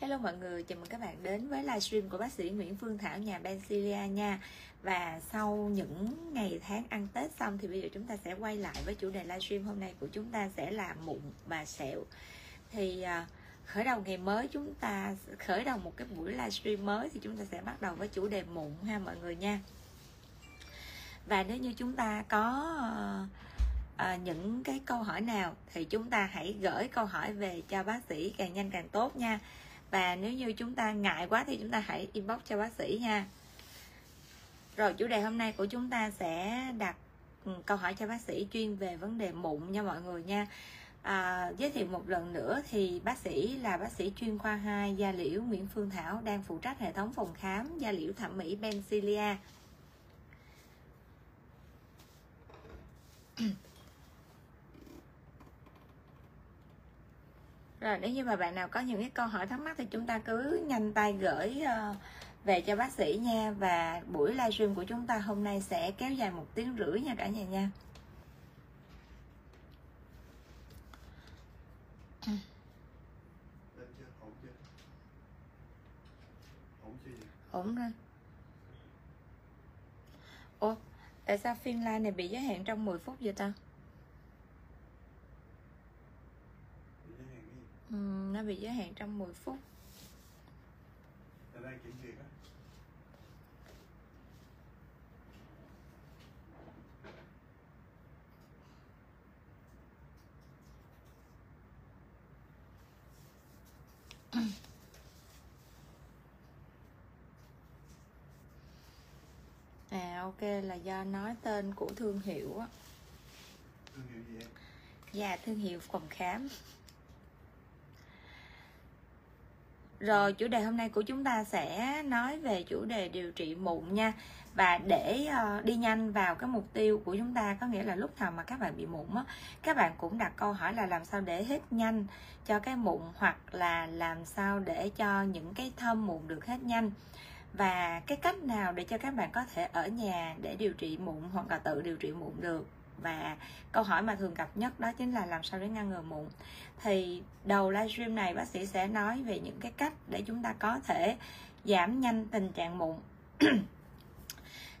Hello mọi người, chào mừng các bạn đến với livestream của bác sĩ Nguyễn Phương Thảo nhà Bencilia nha. Và sau những ngày tháng ăn Tết xong thì bây giờ chúng ta sẽ quay lại với chủ đề livestream hôm nay của chúng ta sẽ là mụn và sẹo. Thì à, khởi đầu ngày mới chúng ta khởi đầu một cái buổi livestream mới thì chúng ta sẽ bắt đầu với chủ đề mụn ha mọi người nha. Và nếu như chúng ta có uh, à, những cái câu hỏi nào thì chúng ta hãy gửi câu hỏi về cho bác sĩ càng nhanh càng tốt nha và nếu như chúng ta ngại quá thì chúng ta hãy inbox cho bác sĩ nha. Rồi chủ đề hôm nay của chúng ta sẽ đặt ừ, câu hỏi cho bác sĩ chuyên về vấn đề mụn nha mọi người nha. À, giới thiệu một lần nữa thì bác sĩ là bác sĩ chuyên khoa 2 da liễu Nguyễn Phương Thảo đang phụ trách hệ thống phòng khám da liễu thẩm mỹ Bencilia rồi nếu như mà bạn nào có những cái câu hỏi thắc mắc thì chúng ta cứ nhanh tay gửi uh, về cho bác sĩ nha. Và buổi livestream của chúng ta hôm nay sẽ kéo dài một tiếng rưỡi nha cả nhà nha. Ổn rồi. Ủa tại sao phiên live này bị giới hạn trong 10 phút vậy ta Nó bị giới hạn trong 10 phút. Đang kiểm duyệt á. À ok là do nói tên của thương hiệu á. Thương hiệu gì em Dạ thương hiệu phòng khám Rồi chủ đề hôm nay của chúng ta sẽ nói về chủ đề điều trị mụn nha. Và để uh, đi nhanh vào cái mục tiêu của chúng ta có nghĩa là lúc nào mà các bạn bị mụn á các bạn cũng đặt câu hỏi là làm sao để hết nhanh cho cái mụn hoặc là làm sao để cho những cái thâm mụn được hết nhanh. Và cái cách nào để cho các bạn có thể ở nhà để điều trị mụn hoặc là tự điều trị mụn được? Và câu hỏi mà thường gặp nhất đó chính là làm sao để ngăn ngừa mụn. Thì đầu livestream này bác sĩ sẽ nói về những cái cách để chúng ta có thể giảm nhanh tình trạng mụn.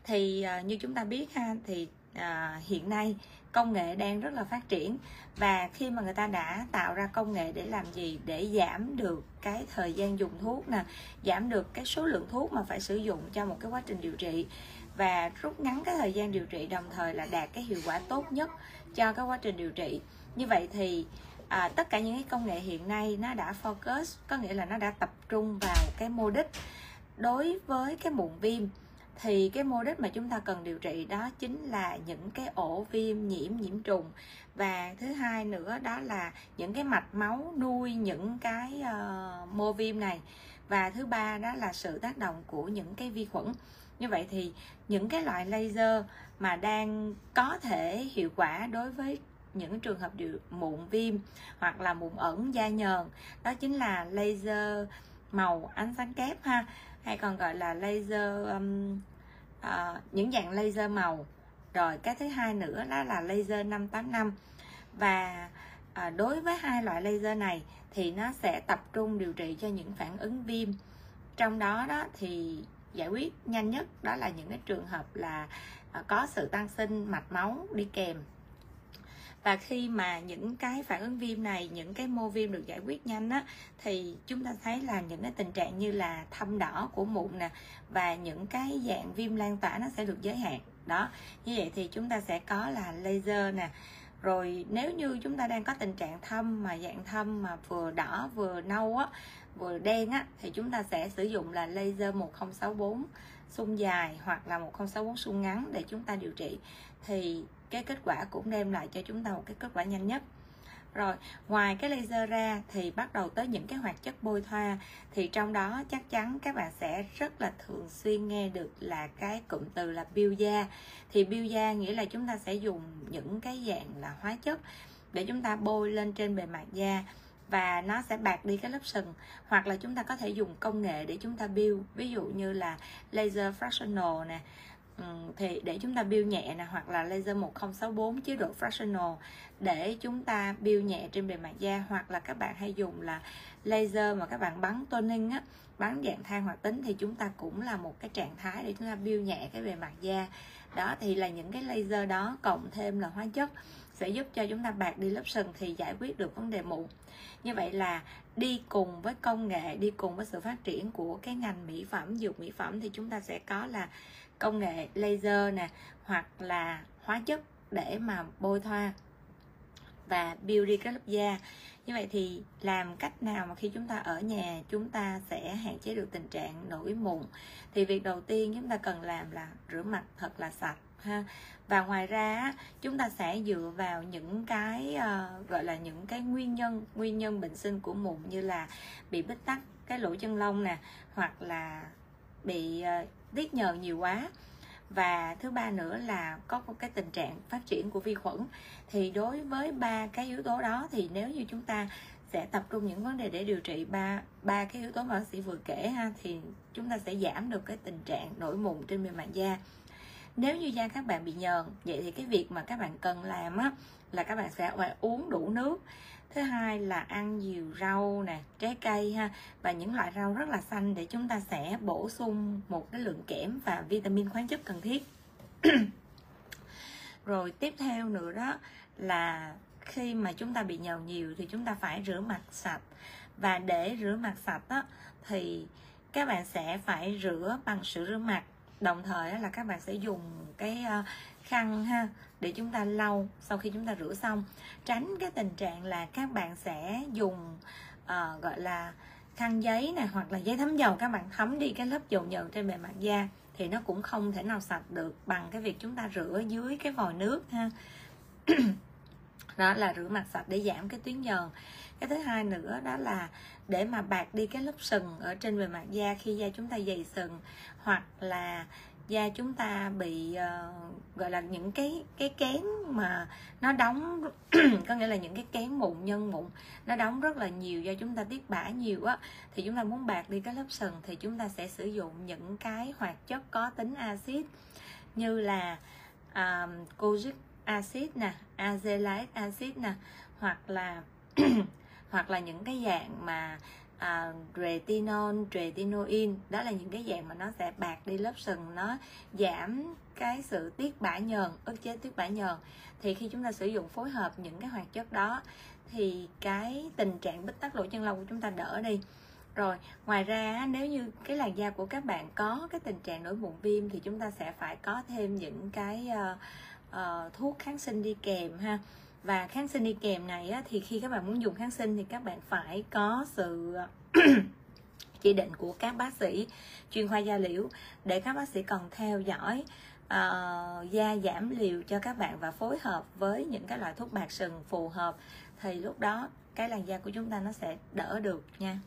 Thì uh, như chúng ta biết ha thì uh, hiện nay công nghệ đang rất là phát triển. Và khi mà người ta đã tạo ra công nghệ để làm gì? Để giảm được cái thời gian dùng thuốc nè giảm được cái số lượng thuốc mà phải sử dụng cho một cái quá trình điều trị. Và rút ngắn cái thời gian điều trị đồng thời là đạt cái hiệu quả tốt nhất cho cái quá trình điều trị. Như vậy thì à, tất cả những cái công nghệ hiện nay nó đã focus có nghĩa là nó đã tập trung vào cái mô đích. Đối với cái mụn viêm thì cái mô đích mà chúng ta cần điều trị đó chính là những cái ổ viêm nhiễm nhiễm trùng. Và thứ hai nữa đó là những cái mạch máu nuôi những cái uh, mô viêm này. Và thứ ba đó là sự tác động của những cái vi khuẩn. Như vậy thì những cái loại laser mà đang có thể hiệu quả đối với những trường hợp điều mụn viêm hoặc là mụn ẩn da nhờn đó chính là laser màu ánh sáng kép ha hay còn gọi là laser um, à, những dạng laser màu. Rồi cái thứ hai nữa đó là laser 585 và à, đối với hai loại laser này thì nó sẽ tập trung điều trị cho những phản ứng viêm. Trong đó đó thì giải quyết nhanh nhất đó là những cái trường hợp là à, có sự tăng sinh mạch máu đi kèm và khi mà những cái phản ứng viêm này, những cái mô viêm được giải quyết nhanh á, thì chúng ta thấy là những cái tình trạng như là thâm đỏ của mụn nè, và những cái dạng viêm lan tỏa nó sẽ được giới hạn. Đó, như vậy thì chúng ta sẽ có là laser nè. Rồi nếu như chúng ta đang có tình trạng thâm mà dạng thâm mà vừa đỏ, vừa nâu á, vừa đen á, thì chúng ta sẽ sử dụng là laser 1064 xung dài hoặc là 1064 xung ngắn để chúng ta điều trị. Thì cái kết quả cũng đem lại cho chúng ta một cái kết quả nhanh nhất. Rồi, ngoài cái laser ra thì bắt đầu tới những cái hoạt chất bôi thoa. Thì trong đó chắc chắn các bạn sẽ rất là thường xuyên nghe được là cái cụm từ là biêu da thì biêu da nghĩa là chúng ta sẽ dùng những cái dạng là hóa chất để chúng ta bôi lên trên bề mặt da và nó sẽ bạc đi cái lớp sừng. Hoặc là chúng ta có thể dùng công nghệ để chúng ta build. Ví dụ như là laser fractional nè Ờ, thì để chúng ta build nhẹ nè, hoặc là laser 1064 chế độ fractional, để chúng ta build nhẹ trên bề mặt da, hoặc là các bạn hay dùng là laser mà các bạn bắn toning á, bắn dạng than hoạt tính, thì chúng ta cũng là một cái trạng thái để chúng ta build nhẹ cái bề mặt da. Đó, thì là những cái laser đó cộng thêm là hóa chất, sẽ giúp cho chúng ta bạc đi lớp sừng thì giải quyết được vấn đề mụn. Như vậy là đi cùng với công nghệ, đi cùng với sự phát triển của cái ngành mỹ phẩm, dược mỹ phẩm, thì chúng ta sẽ có là công nghệ laser nè hoặc là hóa chất để mà bôi thoa và build đi cái lớp da. Như vậy thì làm cách nào mà khi chúng ta ở nhà chúng ta sẽ hạn chế được tình trạng nổi mụn? Thì việc đầu tiên chúng ta cần làm là rửa mặt thật là sạch ha. Và ngoài ra chúng ta sẽ dựa vào những cái uh, gọi là những cái nguyên nhân nguyên nhân bệnh sinh của mụn như là bị bít tắc cái lỗ chân lông nè hoặc là bị uh, tiết nhờn nhiều quá. Và thứ ba nữa là có một cái tình trạng phát triển của vi khuẩn. Thì đối với ba cái yếu tố đó thì nếu như chúng ta sẽ tập trung những vấn đề để điều trị ba ba cái yếu tố mà bác sĩ vừa kể ha, thì chúng ta sẽ giảm được cái tình trạng nổi mụn trên bề mặt da. Nếu như da các bạn bị nhờn, vậy thì cái việc mà các bạn cần làm á, là các bạn sẽ phải uống đủ nước thứ hai là ăn nhiều rau nè, trái cây ha, và những loại rau rất là xanh để chúng ta sẽ bổ sung một cái lượng kẽm và vitamin khoáng chất cần thiết. Rồi tiếp theo nữa đó là khi mà chúng ta bị nhầu nhiều thì chúng ta phải rửa mặt sạch. Và để rửa mặt sạch đó, thì các bạn sẽ phải rửa bằng sữa rửa mặt. Đồng thời là các bạn sẽ dùng cái ờ, khăn ha để chúng ta lau sau khi chúng ta rửa xong. Tránh cái tình trạng là các bạn sẽ dùng uh, gọi là khăn giấy này hoặc là giấy thấm dầu. Các bạn thấm đi cái lớp dầu nhờn trên bề mặt da thì nó cũng không thể nào sạch được bằng cái việc chúng ta rửa dưới cái vòi nước ha. Đó là rửa mặt sạch để giảm cái tuyến nhờn cái thứ hai nữa đó là để mà bạc đi cái lớp sừng ở trên bề mặt da khi da chúng ta dày sừng hoặc là da chúng ta bị uh, gọi là những cái cái kén mà nó đóng có nghĩa là những cái kén mụn nhân mụn nó đóng rất là nhiều do chúng ta tiết bã nhiều á. Thì chúng ta muốn bạc đi cái lớp sừng thì chúng ta sẽ sử dụng những cái hoạt chất có tính axit như là um, kojic acid nè azelaic acid nè hoặc là hoặc là những cái dạng mà à, retinol, retinoin đó là những cái dạng mà nó sẽ bạc đi lớp sừng nó giảm cái sự tiết bã nhờn ức chế tiết bã nhờn. Thì khi chúng ta sử dụng phối hợp những cái hoạt chất đó thì cái tình trạng bít tắc lỗ chân lông của chúng ta đỡ đi. Rồi ngoài ra nếu như cái làn da của các bạn có cái tình trạng nổi mụn viêm thì chúng ta sẽ phải có thêm những cái uh, uh, thuốc kháng sinh đi kèm ha và kháng sinh đi kèm này á, thì khi các bạn muốn dùng kháng sinh thì các bạn phải có sự chỉ định của các bác sĩ chuyên khoa da liễu để các bác sĩ còn theo dõi uh, da giảm liều cho các bạn và phối hợp với những cái loại thuốc bạc sừng phù hợp thì lúc đó cái làn da của chúng ta nó sẽ đỡ được nha.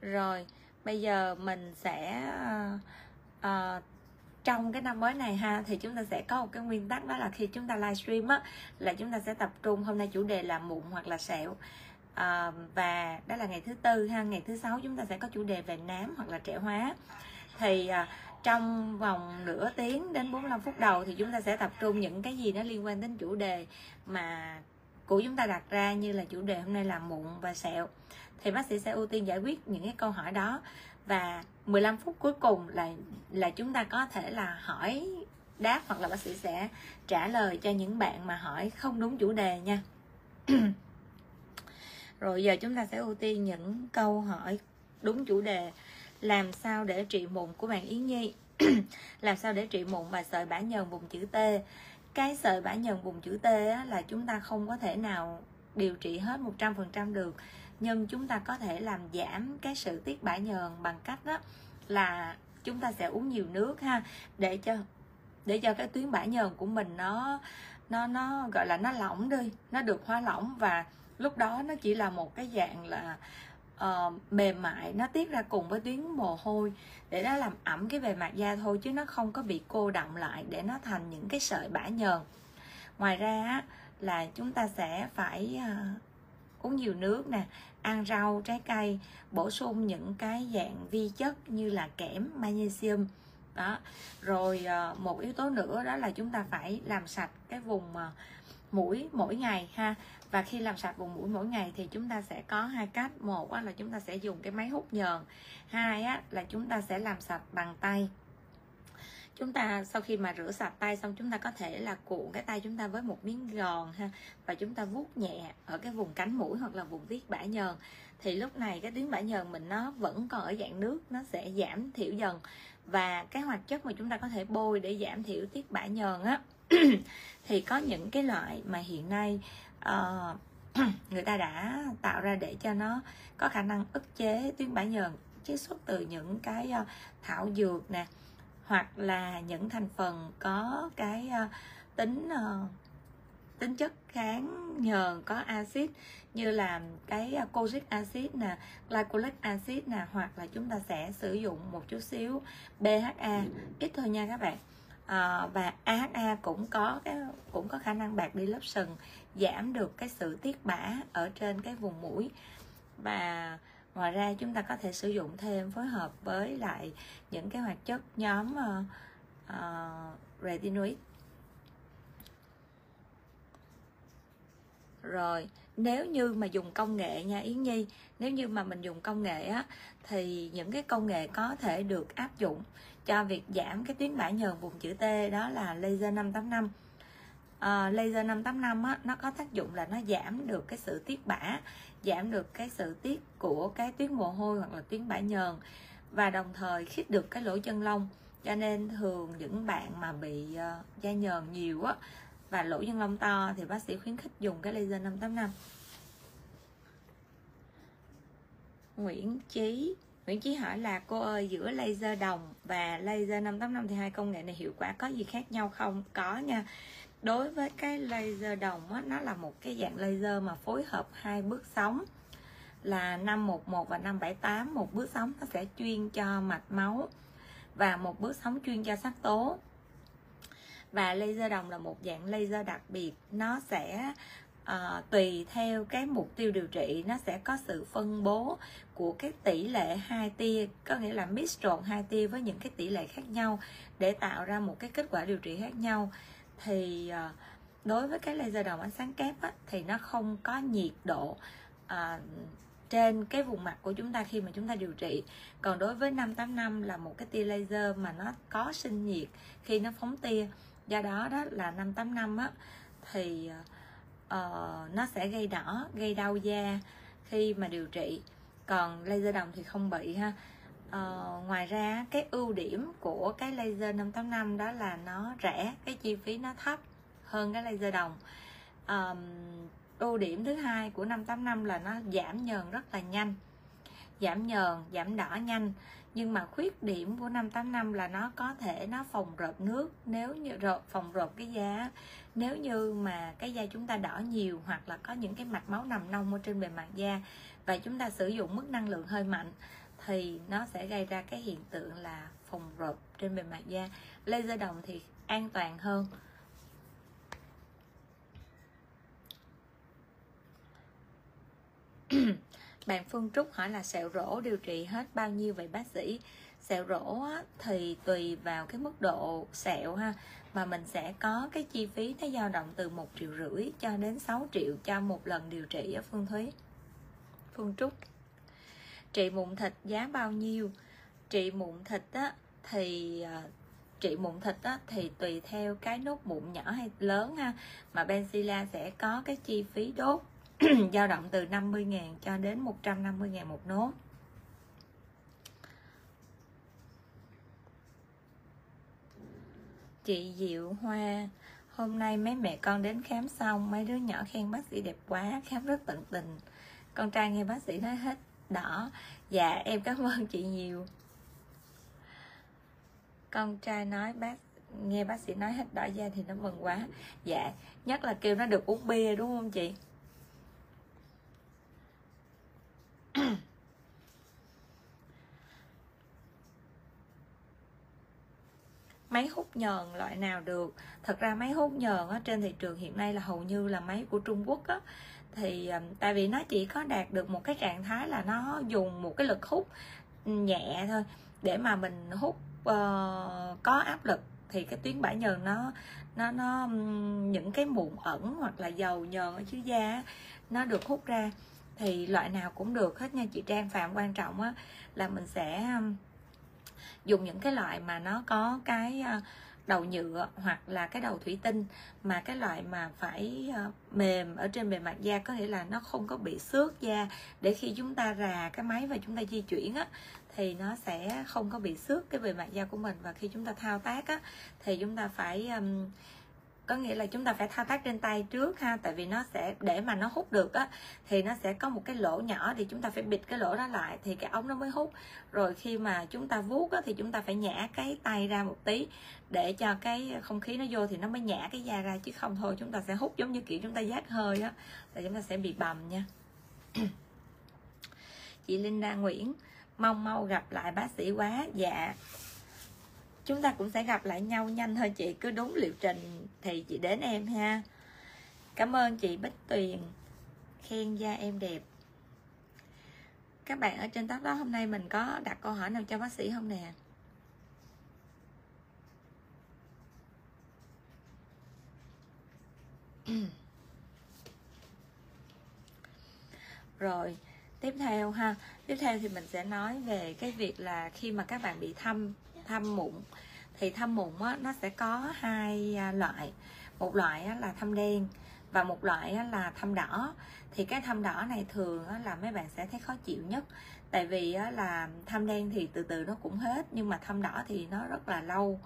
Rồi bây giờ mình sẽ uh, uh, trong cái năm mới này ha thì chúng ta sẽ có một cái nguyên tắc đó là khi chúng ta livestream á là chúng ta sẽ tập trung hôm nay chủ đề là mụn hoặc là sẹo. À, và đó là ngày thứ tư ha ngày thứ sáu chúng ta sẽ có chủ đề về nám hoặc là trẻ hóa. Thì à, trong vòng nửa tiếng đến 45 phút đầu thì chúng ta sẽ tập trung những cái gì nó liên quan đến chủ đề mà của chúng ta đặt ra như là chủ đề hôm nay là mụn và sẹo. Thì bác sĩ sẽ ưu tiên giải quyết những cái câu hỏi đó và 15 phút cuối cùng là là chúng ta có thể là hỏi đáp hoặc là bác sĩ sẽ trả lời cho những bạn mà hỏi không đúng chủ đề nha. Rồi giờ chúng ta sẽ ưu tiên những câu hỏi đúng chủ đề. Làm sao để trị mụn của bạn Yến Nhi? Làm sao để trị mụn và sợi bã nhờn vùng chữ T? Cái sợi bã nhờn vùng chữ T á, là chúng ta không có thể nào điều trị hết 100% được nhưng chúng ta có thể làm giảm cái sự tiết bã nhờn bằng cách đó là chúng ta sẽ uống nhiều nước ha để cho để cho cái tuyến bã nhờn của mình nó nó nó gọi là nó lỏng đi nó được hóa lỏng. Và lúc đó nó chỉ là một cái dạng là uh, mềm mại nó tiết ra cùng với tuyến mồ hôi để nó làm ẩm cái bề mặt da thôi chứ nó không có bị cô động lại để nó thành những cái sợi bã nhờn. Ngoài ra là chúng ta sẽ phải uh, uống nhiều nước nè ăn rau, trái cây, bổ sung những cái dạng vi chất như là kẽm, magnesium. Đó. Rồi ờ, một yếu tố nữa đó là chúng ta phải làm sạch cái vùng ờ, mũi mỗi ngày ha. Và khi làm sạch vùng mũi mỗi ngày thì chúng ta sẽ có hai cách. Một là chúng ta sẽ dùng cái máy hút nhờn. Hai là chúng ta sẽ làm sạch bằng tay chúng ta sau khi mà rửa sạch tay xong chúng ta có thể là cuộn cái tay chúng ta với một miếng gòn ha và chúng ta vuốt nhẹ ở cái vùng cánh mũi hoặc là vùng viết bã nhờn. Thì lúc này cái tuyến bã nhờn mình nó vẫn còn ở dạng nước nó sẽ giảm thiểu dần. Và cái hoạt chất mà chúng ta có thể bôi để giảm thiểu tiết bã nhờn á thì có những cái loại mà hiện nay uh, người ta đã tạo ra để cho nó có khả năng ức chế tuyến bã nhờn chiết xuất từ những cái ờ, thảo dược nè hoặc là những thành phần có cái uh, tính uh, tính chất kháng nhờn có axit như là cái ờ, kojic acid nè glycolic acid nè hoặc là chúng ta sẽ sử dụng một chút xíu BHA ít thôi nha các bạn. À, và AHA cũng có cái cũng có khả năng bạc đi lớp sừng giảm được cái sự tiết bã ở trên cái vùng mũi. Và ngoài ra chúng ta có thể sử dụng thêm phối hợp với lại những cái hoạt chất nhóm ờ, ờ, uh, uh, retinoid rồi nếu như mà dùng công nghệ nha Yến Nhi nếu như mà mình dùng công nghệ á thì những cái công nghệ có thể được áp dụng cho việc giảm cái tuyến bã nhờn vùng chữ T đó là laser 585 uh, laser 585 á, nó có tác dụng là nó giảm được cái sự tiết bã giảm được cái sự tiết của cái tuyến mồ hôi hoặc là tuyến bã nhờn và đồng thời khít được cái lỗ chân lông cho nên thường những bạn mà bị uh, da nhờn nhiều á và lỗ chân lông to thì bác sĩ khuyến khích dùng cái laser 585 Nguyễn Chí Nguyễn Chí hỏi là cô ơi giữa laser đồng và laser 585 thì hai công nghệ này hiệu quả có gì khác nhau không? Có nha. Đối với cái laser đồng á, nó là một cái dạng laser mà phối hợp hai bước sóng. Là 511 và 578 một bước sóng nó sẽ chuyên cho mạch máu và một bước sóng chuyên cho sắc tố. Và laser đồng là một dạng laser đặc biệt. Nó sẽ uh, tùy theo cái mục tiêu điều trị. Nó sẽ có sự phân bố của cái tỷ lệ hai tia có nghĩa là mix trộn hai tia với những cái tỷ lệ khác nhau để tạo ra một cái kết quả điều trị khác nhau thì à, đối với cái laser đồng ánh sáng kép á, thì nó không có nhiệt độ à, trên cái vùng mặt của chúng ta khi mà chúng ta điều trị. Còn đối với 585 là một cái tia laser mà nó có sinh nhiệt khi nó phóng tia. Do đó đó là 585 á thì uh, nó sẽ gây đỏ gây đau da khi mà điều trị. Còn laser đồng thì không bị ha uh, ngoài ra cái ưu điểm của cái laser 585 đó là nó rẻ cái chi phí nó thấp hơn cái laser đồng. Um, ưu điểm thứ hai của 585 là nó giảm nhờn rất là nhanh. Giảm nhờn giảm đỏ nhanh. Nhưng mà khuyết điểm của 585 là nó có thể nó phòng rợp nước. Nếu như rợp phòng rợp cái da nếu như mà cái da chúng ta đỏ nhiều hoặc là có những cái mạch máu nằm nông ở trên bề mặt da và chúng ta sử dụng mức năng lượng hơi mạnh thì nó sẽ gây ra cái hiện tượng là phồng rộp trên bề mặt da, laser đồng thì an toàn hơn. Bạn Phương Trúc hỏi là sẹo rỗ điều trị hết bao nhiêu vậy bác sĩ? Sẹo rỗ thì tùy vào cái mức độ sẹo ha, mà mình sẽ có cái chi phí nó dao động từ một triệu rưỡi cho đến 6 triệu cho một lần điều trị ở Phương Thúy. Phương Trúc trị mụn thịt giá bao nhiêu? Trị mụn thịt á, thì ờ, trị mụn thịt á, thì tùy theo cái nốt mụn nhỏ hay lớn ha. Mà Benzilla sẽ có cái chi phí đốt dao động từ 50.000 cho đến 150.000 một nốt. Chị Diệu Hoa hôm nay mấy mẹ con đến khám xong mấy đứa nhỏ khen bác sĩ đẹp quá khám rất tận tình. Con trai nghe bác sĩ nói hết đó, dạ em cảm ơn chị nhiều. Con trai nói bác nghe bác sĩ nói hết đỏ da thì nó mừng quá. Dạ nhất là kêu nó được uống bia đúng không chị? Máy hút hút nhờn loại nào được? Thật ra máy hút nhờn ở trên thị trường hiện nay là hầu như là máy của trung quốc á thì tại vì nó chỉ có đạt được một cái trạng thái là nó dùng một cái lực hút nhẹ thôi. Để mà mình hút uh, có áp lực thì cái tuyến bã nhờn nó nó nó những cái mụn ẩn hoặc là dầu nhờn ở dưới da nó được hút ra. Thì loại nào cũng được hết nha chị Trang. Phạm quan trọng á là mình sẽ dùng những cái loại mà nó có cái uh, đầu nhựa hoặc là cái đầu thủy tinh mà cái loại mà phải ờ, mềm ở trên bề mặt da có nghĩa là nó không có bị xước da để khi chúng ta rà cái máy và chúng ta di chuyển á thì nó sẽ không có bị xước cái bề mặt da của mình. Và khi chúng ta thao tác á thì chúng ta phải um, có nghĩa là chúng ta phải thao tác trên tay trước ha, tại vì nó sẽ, để mà nó hút được á, thì nó sẽ có một cái lỗ nhỏ thì chúng ta phải bịt cái lỗ đó lại thì cái ống nó mới hút. Rồi khi mà chúng ta vuốt á, thì chúng ta phải nhả cái tay ra một tí để cho cái không khí nó vô thì nó mới nhả cái da ra, chứ không thôi chúng ta sẽ hút giống như kiểu chúng ta giác hơi á, là chúng ta sẽ bị bầm nha. Chị Linda Nguyễn, mong mau gặp lại bác sĩ quá. Dạ chúng ta cũng sẽ gặp lại nhau nhanh thôi, chị. Cứ đúng liệu trình thì chị đến em ha. Cảm ơn chị bích tuyền. Khen da em đẹp. Các bạn ở trên tóc đó hôm nay mình có đặt câu hỏi nào cho bác sĩ không nè? Rồi, tiếp theo ha. Tiếp theo thì mình sẽ nói về cái việc là khi mà các bạn bị thâm thâm mụn. Thì thâm mụn á, nó sẽ có hai à, loại. Một loại á, là thâm đen và một loại á, là thâm đỏ. Thì cái thâm đỏ này thường á, là mấy bạn sẽ thấy khó chịu nhất. Tại vì á, là thâm đen thì từ từ nó cũng hết nhưng mà thâm đỏ thì nó rất là lâu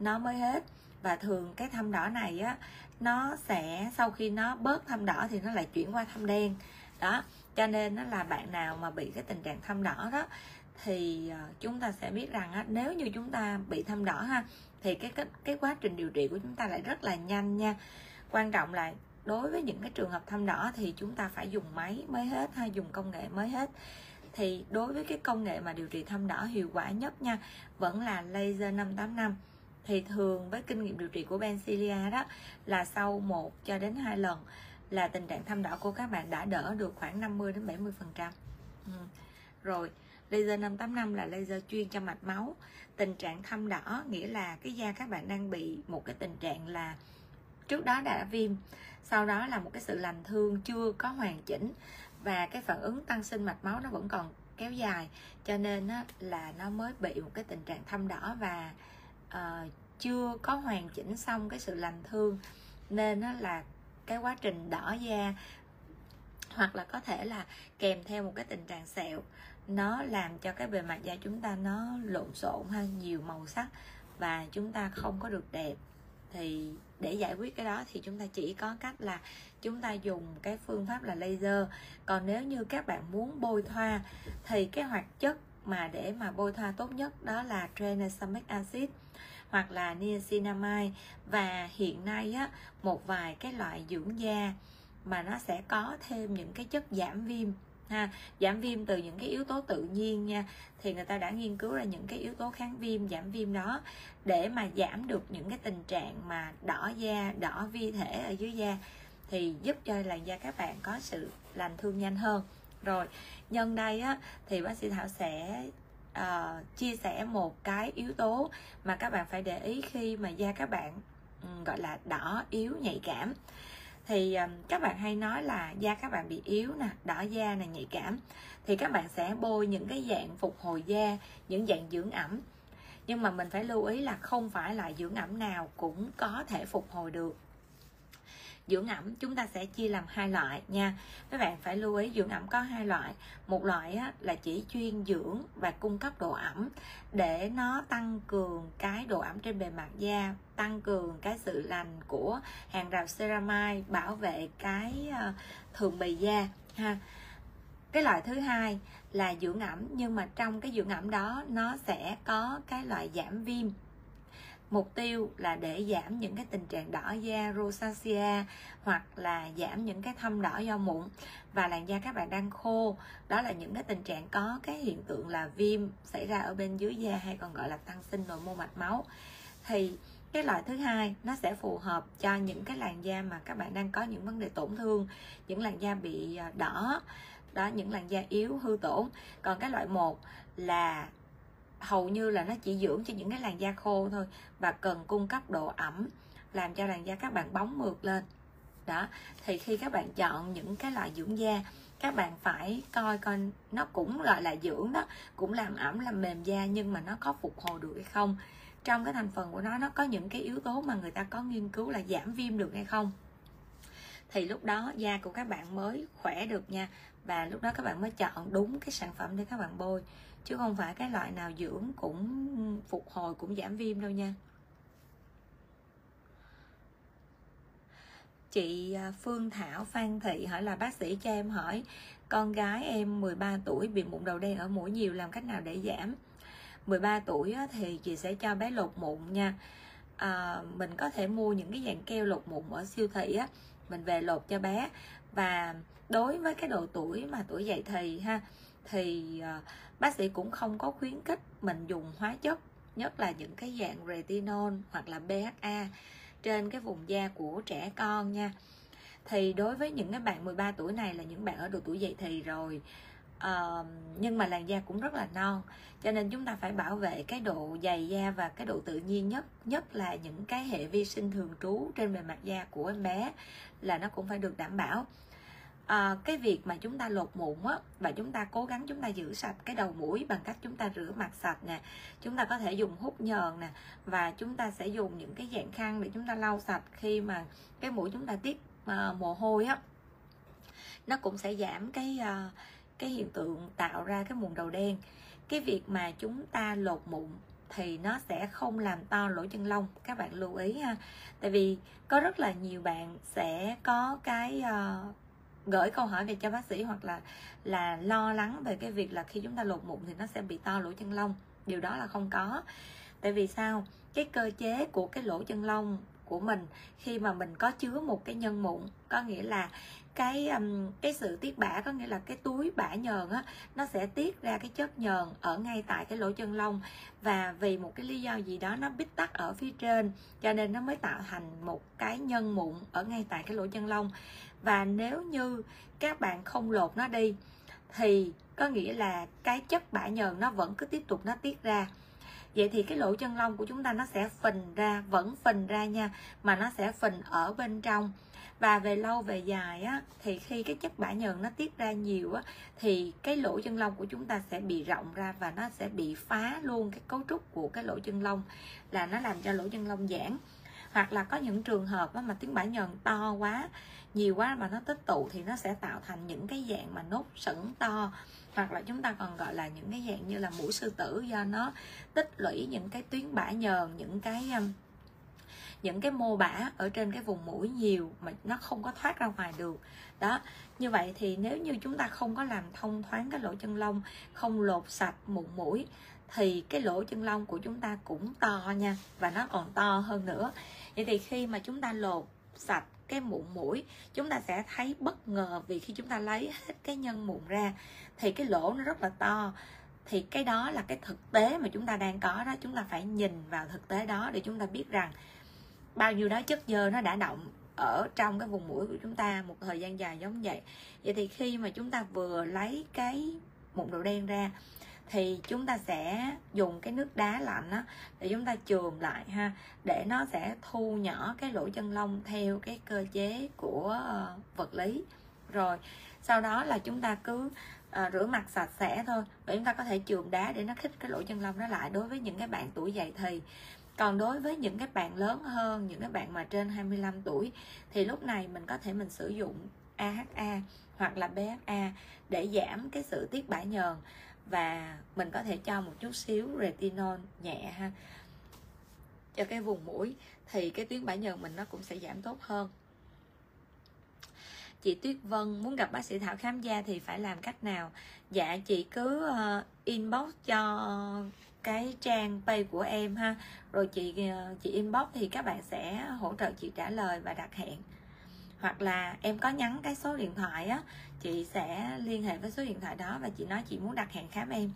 nó mới hết. Và thường cái thâm đỏ này á nó sẽ sau khi nó bớt thâm đỏ thì nó lại chuyển qua thâm đen. Đó cho nên nó là bạn nào mà bị cái tình trạng thâm đỏ đó thì à, chúng ta sẽ biết rằng á, nếu như chúng ta bị thâm đỏ ha thì cái, cái cái quá trình điều trị của chúng ta lại rất là nhanh nha. Quan trọng là đối với những cái trường hợp thâm đỏ thì chúng ta phải dùng máy mới hết hay dùng công nghệ mới hết. Thì đối với cái công nghệ mà điều trị thâm đỏ hiệu quả nhất nha vẫn là laser 585 thì thường với kinh nghiệm điều trị của Bencilia đó là sau 1 cho đến 2 lần là tình trạng thâm đỏ của các bạn đã đỡ được khoảng 50 đến 70 phần trăm. Ừ. rồi laser 585 là laser chuyên cho mạch máu. Tình trạng thâm đỏ nghĩa là cái da các bạn đang bị một cái tình trạng là trước đó đã viêm sau đó là một cái sự lành thương chưa có hoàn chỉnh và cái phản ứng tăng sinh mạch máu nó vẫn còn kéo dài. Cho nên á, là nó mới bị một cái tình trạng thâm đỏ và uh, chưa có hoàn chỉnh xong cái sự lành thương. Nên á, là cái quá trình đỏ da hoặc là có thể là kèm theo một cái tình trạng sẹo nó làm cho cái bề mặt da chúng ta nó lộn xộn ha nhiều màu sắc và chúng ta không có được đẹp. Thì để giải quyết cái đó thì chúng ta chỉ có cách là chúng ta dùng cái phương pháp là laser. Còn nếu như các bạn muốn bôi thoa thì cái hoạt chất mà để mà bôi thoa tốt nhất đó là tranexamic acid hoặc là niacinamide. Và hiện nay á, một vài cái loại dưỡng da mà nó sẽ có thêm những cái chất giảm viêm ha giảm viêm từ những cái yếu tố tự nhiên nha. Thì người ta đã nghiên cứu ra những cái yếu tố kháng viêm giảm viêm đó để mà giảm được những cái tình trạng mà đỏ da đỏ vi thể ở dưới da thì giúp cho làn da các bạn có sự lành thương nhanh hơn. Rồi nhân đây á thì bác sĩ thảo sẽ uh, chia sẻ một cái yếu tố mà các bạn phải để ý khi mà da các bạn um, gọi là đỏ yếu nhạy cảm thì um, các bạn hay nói là da các bạn bị yếu nè đỏ da nè nhạy cảm. Thì các bạn sẽ bôi những cái dạng phục hồi da những dạng dưỡng ẩm. Nhưng mà mình phải lưu ý là không phải là dưỡng ẩm nào cũng có thể phục hồi được dưỡng ẩm chúng ta sẽ chia làm hai loại nha. Các bạn phải lưu ý dưỡng ẩm có hai loại. Một loại á, là chỉ chuyên dưỡng và cung cấp độ ẩm để nó tăng cường cái độ ẩm trên bề mặt da tăng cường cái sự lành của hàng rào ceramide bảo vệ cái ờ, thường bì da ha. Cái loại thứ hai là dưỡng ẩm nhưng mà trong cái dưỡng ẩm đó nó sẽ có cái loại giảm viêm mục tiêu là để giảm những cái tình trạng đỏ da, rosacea, hoặc là giảm những cái thâm đỏ do mụn. Và làn da các bạn đang khô, đó là những cái tình trạng có cái hiện tượng là viêm xảy ra ở bên dưới da hay còn gọi là tăng sinh nội mô mạch máu. Thì cái loại thứ hai, nó sẽ phù hợp cho những cái làn da mà các bạn đang có những vấn đề tổn thương, những làn da bị à, đỏ, đó, những làn da yếu, hư tổn. Còn cái loại một là hầu như là nó chỉ dưỡng cho những cái làn da khô thôi và cần cung cấp độ ẩm, làm cho làn da các bạn bóng mượt lên. Đó, thì khi các bạn chọn những cái loại dưỡng da, các bạn phải coi coi nó cũng gọi là dưỡng đó, cũng làm ẩm, làm mềm da nhưng mà nó có phục hồi được hay không. Trong cái thành phần của nó nó có những cái yếu tố mà người ta có nghiên cứu là giảm viêm được hay không. Thì lúc đó da của các bạn mới khỏe được nha, và lúc đó các bạn mới chọn đúng cái sản phẩm để các bạn bôi chứ không phải cái loại nào dưỡng cũng phục hồi cũng giảm viêm đâu nha. Chị à, Phương Thảo Phan Thị hỏi là bác sĩ cho em hỏi con gái em 13 tuổi bị mụn đầu đen ở mũi nhiều làm cách nào để giảm? 13 tuổi thì chị sẽ cho bé lột mụn nha. À, mình có thể mua những cái dạng keo lột mụn ở siêu thị á mình về lột cho bé. Và đối với cái độ tuổi mà tuổi dậy thì ha thì à, bác sĩ cũng không có khuyến khích mình dùng hóa chất nhất là những cái dạng retinol hoặc là BHA trên cái vùng da của trẻ con nha. Thì đối với những cái bạn 13 tuổi này là những bạn ở độ tuổi dậy thì rồi uh, nhưng mà làn da cũng rất là non. Cho nên chúng ta phải bảo vệ cái độ dày da và cái độ tự nhiên nhất nhất là những cái hệ vi sinh thường trú trên bề mặt da của em bé là nó cũng phải được đảm bảo à, cái việc mà chúng ta lột mụn á và chúng ta cố gắng chúng ta giữ sạch cái đầu mũi bằng cách chúng ta rửa mặt sạch nè chúng ta có thể dùng hút nhờn nè và chúng ta sẽ dùng những cái dạng khăn để chúng ta lau sạch khi mà cái mũi chúng ta tiết à, mồ hôi á. Nó cũng sẽ giảm cái à, cái hiện tượng tạo ra cái mụn đầu đen. Cái việc mà chúng ta lột mụn thì nó sẽ không làm to lỗ chân lông các bạn lưu ý ha. Tại vì có rất là nhiều bạn sẽ có cái uh, gửi câu hỏi về cho bác sĩ hoặc là là lo lắng về cái việc là khi chúng ta lột mụn thì nó sẽ bị to lỗ chân lông. Điều đó là không có. Tại vì sao? Cái cơ chế của cái lỗ chân lông của mình khi mà mình có chứa một cái nhân mụn, có nghĩa là cái cái sự tiết bã, có nghĩa là cái túi bã nhờn á, nó sẽ tiết ra cái chất nhờn ở ngay tại cái lỗ chân lông. Và vì một cái lý do gì đó nó bít tắc ở phía trên, cho nên nó mới tạo thành một cái nhân mụn ở ngay tại cái lỗ chân lông và nếu như các bạn không lột nó đi thì có nghĩa là cái chất bã nhờn nó vẫn cứ tiếp tục nó tiết ra. Vậy thì cái lỗ chân lông của chúng ta nó sẽ phình ra vẫn phình ra nha mà nó sẽ phình ở bên trong. Và về lâu về dài á thì khi cái chất bã nhờn nó tiết ra nhiều á thì cái lỗ chân lông của chúng ta sẽ bị rộng ra và nó sẽ bị phá luôn cái cấu trúc của cái lỗ chân lông là nó làm cho lỗ chân lông giãn. Hoặc là có những trường hợp á, mà tiếng bã nhờn to quá nhiều quá mà nó tích tụ thì nó sẽ tạo thành những cái dạng mà nốt sẩn to. Hoặc là chúng ta còn gọi là những cái dạng như là mũi sư tử do nó tích lũy những cái tuyến bã nhờn, những cái um, những cái mô bã ở trên cái vùng mũi nhiều mà nó không có thoát ra ngoài được. Đó, như vậy thì nếu như chúng ta không có làm thông thoáng cái lỗ chân lông, không lột sạch mụn mũi, thì cái lỗ chân lông của chúng ta cũng to nha và nó còn to hơn nữa. Vậy thì khi mà chúng ta lột sạch cái mụn mũi, chúng ta sẽ thấy bất ngờ vì khi chúng ta lấy hết cái nhân mụn ra, thì cái lỗ nó rất là to. Thì cái đó là cái thực tế mà chúng ta đang có đó, chúng ta phải nhìn vào thực tế đó để chúng ta biết rằng bao nhiêu đó chất dơ nó đã động ở trong cái vùng mũi của chúng ta một thời gian dài giống vậy. Vậy thì khi mà chúng ta vừa lấy cái mụn đầu đen ra thì chúng ta sẽ dùng cái nước đá lạnh á để chúng ta chườm lại ha để nó sẽ thu nhỏ cái lỗ chân lông theo cái cơ chế của ờ, vật lý. Rồi sau đó là chúng ta cứ à, rửa mặt sạch sẽ thôi và chúng ta có thể chườm đá để nó khích cái lỗ chân lông nó lại đối với những cái bạn tuổi dậy thì. Còn đối với những cái bạn lớn hơn những cái bạn mà trên 25 tuổi thì lúc này mình có thể mình sử dụng AHA hoặc là BHA để giảm cái sự tiết bã nhờn và mình có thể cho một chút xíu retinol nhẹ ha cho cái vùng mũi thì cái tuyến bã nhờn mình nó cũng sẽ giảm tốt hơn. Chị Tuyết Vân muốn gặp bác sĩ Thảo khám da thì phải làm cách nào? Dạ chị cứ uh, inbox cho cái trang pay của em ha. Rồi chị uh, chị inbox thì các bạn sẽ hỗ trợ chị trả lời và đặt hẹn hoặc là em có nhắn cái số điện thoại á chị sẽ liên hệ với số điện thoại đó và chị nói chị muốn đặt hẹn khám em.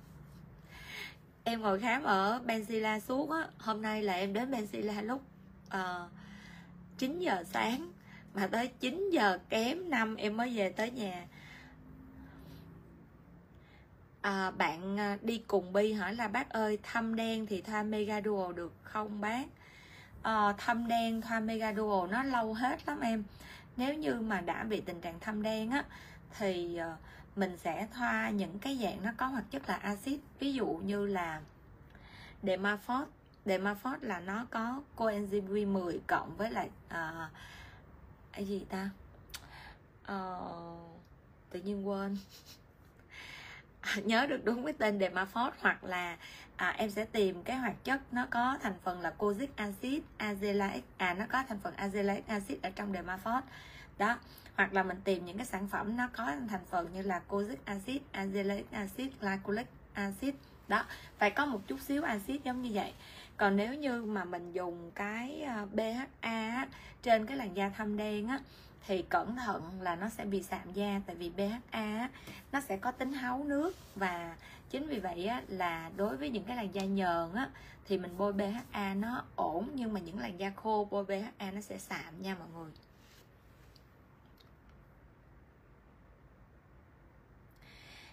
Em ngồi khám ở Benzilla suốt á hôm nay là em đến Benzilla lúc ờ, uh, 9 giờ sáng mà tới 9 giờ kém năm em mới về tới nhà. À, bạn ờ, đi cùng bi hỏi là bác ơi thâm đen thì thoa mega duo được không bác? À, thâm đen thoa mega duo nó lâu hết lắm em nếu như mà đã bị tình trạng thâm đen á thì ờ, mình sẽ thoa những cái dạng nó có hoạt chất là axit. Ví dụ như là Demaphos Demaphos là nó có coenzyme Q10 cộng với lại à, cái gì ta? À, tự nhiên quên. Nhớ được đúng cái tên Demaphos hoặc là à, em sẽ tìm cái hoạt chất nó có thành phần là cozic acid azelaic à nó có thành phần azelaic acid ở trong Demaphos đó hoặc là mình tìm những cái sản phẩm nó có thành phần như là cozic acid azelaic acid glycolic acid. Đó phải có một chút xíu axit giống như vậy. Còn nếu như mà mình dùng cái ờ, BHA trên cái làn da thâm đen á thì cẩn thận là nó sẽ bị sạm da tại vì BHA nó sẽ có tính háu nước và chính vì vậy á, là đối với những cái làn da nhờn á thì mình bôi BHA nó ổn nhưng mà những làn da khô bôi BHA nó sẽ sạm nha mọi người.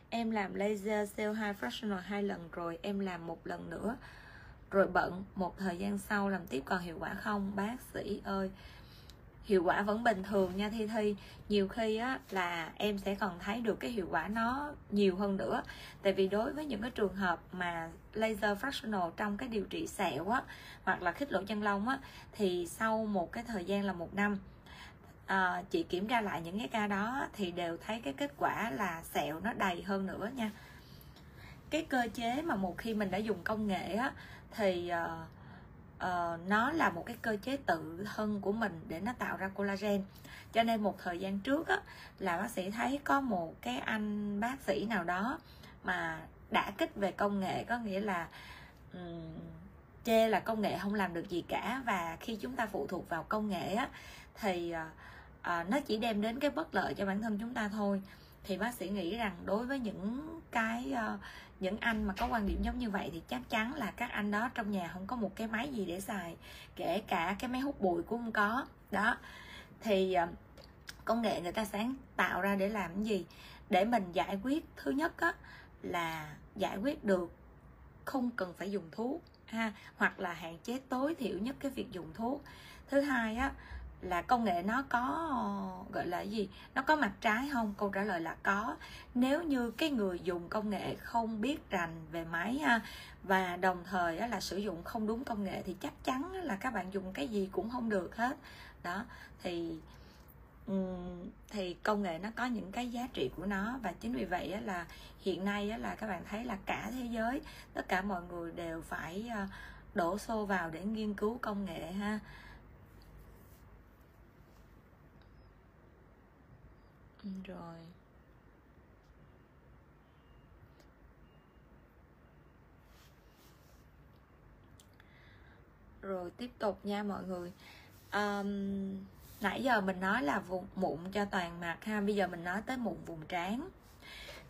Em làm laser CO2 fractional hai lần rồi em làm một lần nữa rồi bận một thời gian sau làm tiếp còn hiệu quả không? Bác sĩ ơi hiệu quả vẫn bình thường nha thi thi. Nhiều khi á là em sẽ còn thấy được cái hiệu quả nó nhiều hơn nữa. Tại vì đối với những cái trường hợp mà laser fractional trong cái điều trị sẹo á hoặc là khích lỗ chân lông á thì sau một cái thời gian là một năm à, chị kiểm tra lại những cái ca đó thì đều thấy cái kết quả là sẹo nó đầy hơn nữa nha. Cái cơ chế mà một khi mình đã dùng công nghệ á thì uh, uh, nó là một cái cơ chế tự thân của mình để nó tạo ra collagen. Cho nên một thời gian trước á là bác sĩ thấy có một cái anh bác sĩ nào đó mà đã kích về công nghệ có nghĩa là um, chê là công nghệ không làm được gì cả. Và khi chúng ta phụ thuộc vào công nghệ á thì uh, nó chỉ đem đến cái bất lợi cho bản thân chúng ta thôi. Thì bác sĩ nghĩ rằng đối với những cái uh, những anh mà có quan điểm giống như vậy thì chắc chắn là các anh đó trong nhà không có một cái máy gì để xài kể cả cái máy hút bụi cũng không có. Đó. Thì ờ, công nghệ người ta sáng tạo ra để làm cái gì? Để mình giải quyết thứ nhất á, là giải quyết được không cần phải dùng thuốc ha hoặc là hạn chế tối thiểu nhất cái việc dùng thuốc. Thứ hai á là công nghệ nó có, gọi là gì? Nó có mặt trái không? Câu trả lời là có. Nếu như cái người dùng công nghệ không biết rành về máy, ha, và đồng thời là sử dụng không đúng công nghệ thì chắc chắn là các bạn dùng cái gì cũng không được hết. Đó, thì thì công nghệ nó có những cái giá trị của nó và chính vì vậy là hiện nay là các bạn thấy là cả thế giới, tất cả mọi người đều phải ờ, đổ xô vào để nghiên cứu công nghệ, ha. Rồi. Rồi tiếp tục nha mọi người. Um, nãy giờ mình nói là vùng mụn cho toàn mặt ha. Bây giờ mình nói tới mụn vùng trán.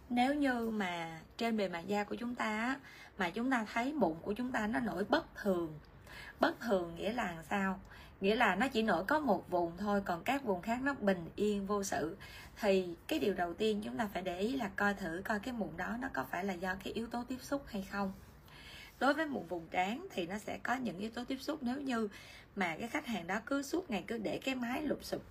Nếu như mà trên bề mặt da của chúng ta mà chúng ta thấy mụn của chúng ta nó nổi bất thường. Bất thường nghĩa là sao? Nghĩa là nó chỉ nổi có một vùng thôi, còn các vùng khác nó bình yên vô sự. Thì cái điều đầu tiên chúng ta phải để ý là coi thử coi cái mụn đó nó có phải là do cái yếu tố tiếp xúc hay không. Đối với mụn vùng trán thì nó sẽ có những yếu tố tiếp xúc nếu như mà cái khách hàng đó cứ suốt ngày cứ để cái máy lụp sụp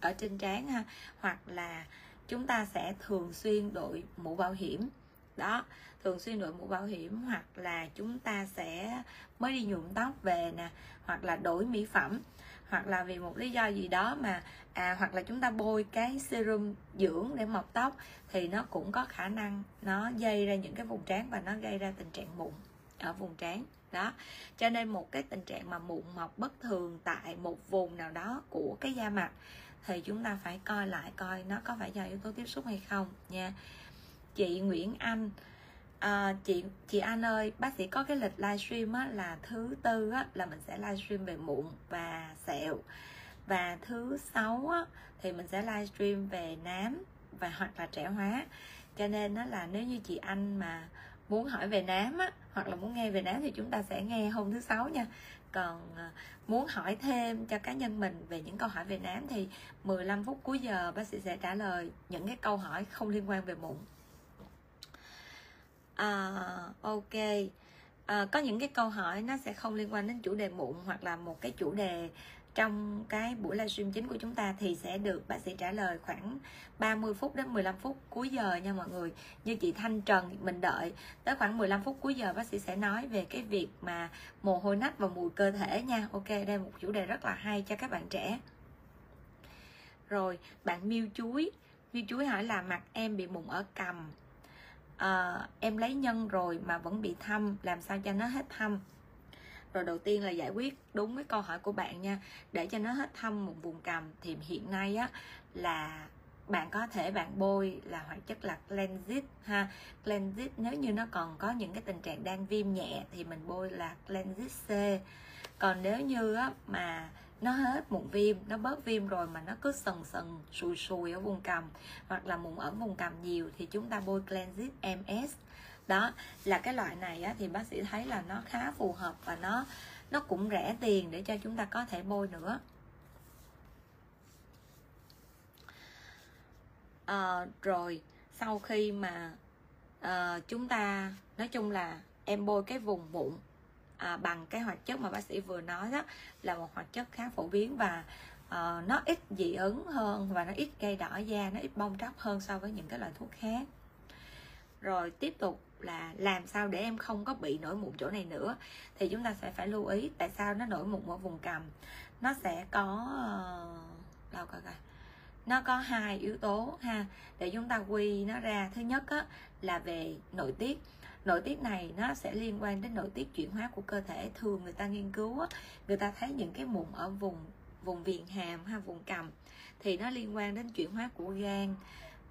ở trên trán ha, hoặc là chúng ta sẽ thường xuyên đội mũ bảo hiểm đó, thường xuyên đội mũ bảo hiểm hoặc là chúng ta sẽ mới đi nhuộm tóc về nè, hoặc là đổi mỹ phẩm, hoặc là vì một lý do gì đó mà à hoặc là chúng ta bôi cái serum dưỡng để mọc tóc thì nó cũng có khả năng nó gây ra những cái vùng trán và nó gây ra tình trạng mụn ở vùng trán. Đó, cho nên một cái tình trạng mà mụn mọc bất thường tại một vùng nào đó của cái da mặt thì chúng ta phải coi lại coi nó có phải do yếu tố tiếp xúc hay không nha chị Nguyễn Anh. À, chị chị Anh ơi bác sĩ có cái lịch livestream á, là thứ tư á, là mình sẽ livestream về mụn và sẹo. Và thứ sáu á, thì mình sẽ livestream về nám và hoặc là trẻ hóa. Cho nên nó là nếu như chị Anh mà muốn hỏi về nám á, hoặc là muốn nghe về nám thì chúng ta sẽ nghe hôm thứ sáu nha. Còn ờ, muốn hỏi thêm cho cá nhân mình về những câu hỏi về nám thì 15 phút cuối giờ bác sĩ sẽ trả lời những cái câu hỏi không liên quan về mụn à, ok. À, có những cái câu hỏi nó sẽ không liên quan đến chủ đề mụn hoặc là một cái chủ đề trong cái buổi livestream chính của chúng ta thì sẽ được bác sĩ trả lời khoảng 30 phút đến 15 phút cuối giờ nha mọi người. Như chị Thanh Trần mình đợi tới khoảng 15 phút cuối giờ bác sĩ sẽ nói về cái việc mà mồ hôi nách và mùi cơ thể nha. Ok đây một chủ đề rất là hay cho các bạn trẻ. Rồi bạn miêu chuối. Miêu chuối hỏi là mặt em bị mụn ở cầm à, em lấy nhân rồi mà vẫn bị thâm làm sao cho nó hết thâm? Rồi đầu tiên là giải quyết đúng cái câu hỏi của bạn nha. Để cho nó hết thâm một vùng cằm thì hiện nay á là bạn có thể bạn bôi là hoạt chất là cleansit ha. Cleansit nếu như nó còn có những cái tình trạng đang viêm nhẹ thì mình bôi là cleansit C. Còn nếu như á, mà nó hết mụn viêm nó bớt viêm rồi mà nó cứ sần sần sùi sùi ở vùng cằm hoặc là mụn ở vùng cằm nhiều thì chúng ta bôi cleansit MS đó là cái loại này á, thì bác sĩ thấy là nó khá phù hợp và nó nó cũng rẻ tiền để cho chúng ta có thể bôi nữa. À, rồi sau khi mà à, chúng ta nói chung là em bôi cái vùng mụn à, bằng cái hoạt chất mà bác sĩ vừa nói đó là một hoạt chất khá phổ biến và à, nó ít dị ứng hơn và nó ít gây đỏ da nó ít bong tróc hơn so với những cái loại thuốc khác. Rồi tiếp tục là làm sao để em không có bị nổi mụn chỗ này nữa. Thì chúng ta sẽ phải lưu ý tại sao nó nổi mụn ở vùng cằm nó sẽ có ờ, đâu coi coi. Nó có hai yếu tố ha. Để chúng ta quy nó ra. Thứ nhất á, là về nội tiết nội tiết này nó sẽ liên quan đến nội tiết chuyển hóa của cơ thể. Thường người ta nghiên cứu á, người ta thấy những cái mụn ở vùng vùng viền hàm hay vùng cằm thì nó liên quan đến chuyển hóa của gan.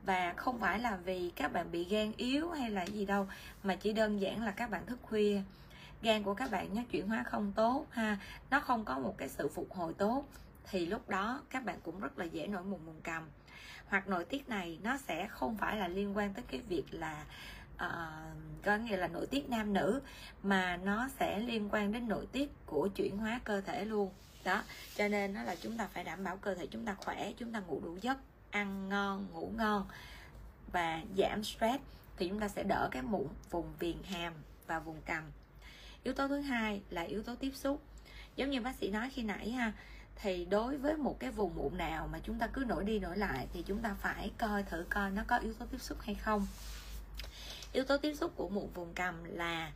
Và không phải là vì các bạn bị gan yếu hay là gì đâu mà chỉ đơn giản là các bạn thức khuya. Gan của các bạn nó chuyển hóa không tốt ha nó không có một cái sự phục hồi tốt thì lúc đó các bạn cũng rất là dễ nổi mụn vùng cằm. Hoặc nội tiết này nó sẽ không phải là liên quan tới cái việc là uh, có nghĩa là nội tiết nam nữ mà nó sẽ liên quan đến nội tiết của chuyển hóa cơ thể luôn. Đó cho nên nó là chúng ta phải đảm bảo cơ thể chúng ta khỏe chúng ta ngủ đủ giấc ăn ngon ngủ ngon và giảm stress thì chúng ta sẽ đỡ cái mụn vùng viền hàm và vùng cằm. Yếu tố thứ hai là yếu tố tiếp xúc. Giống như bác sĩ nói khi nãy ha thì đối với một cái vùng mụn nào mà chúng ta cứ nổi đi nổi lại thì chúng ta phải coi thử coi nó có yếu tố tiếp xúc hay không yếu tố tiếp xúc của mụn vùng cằm là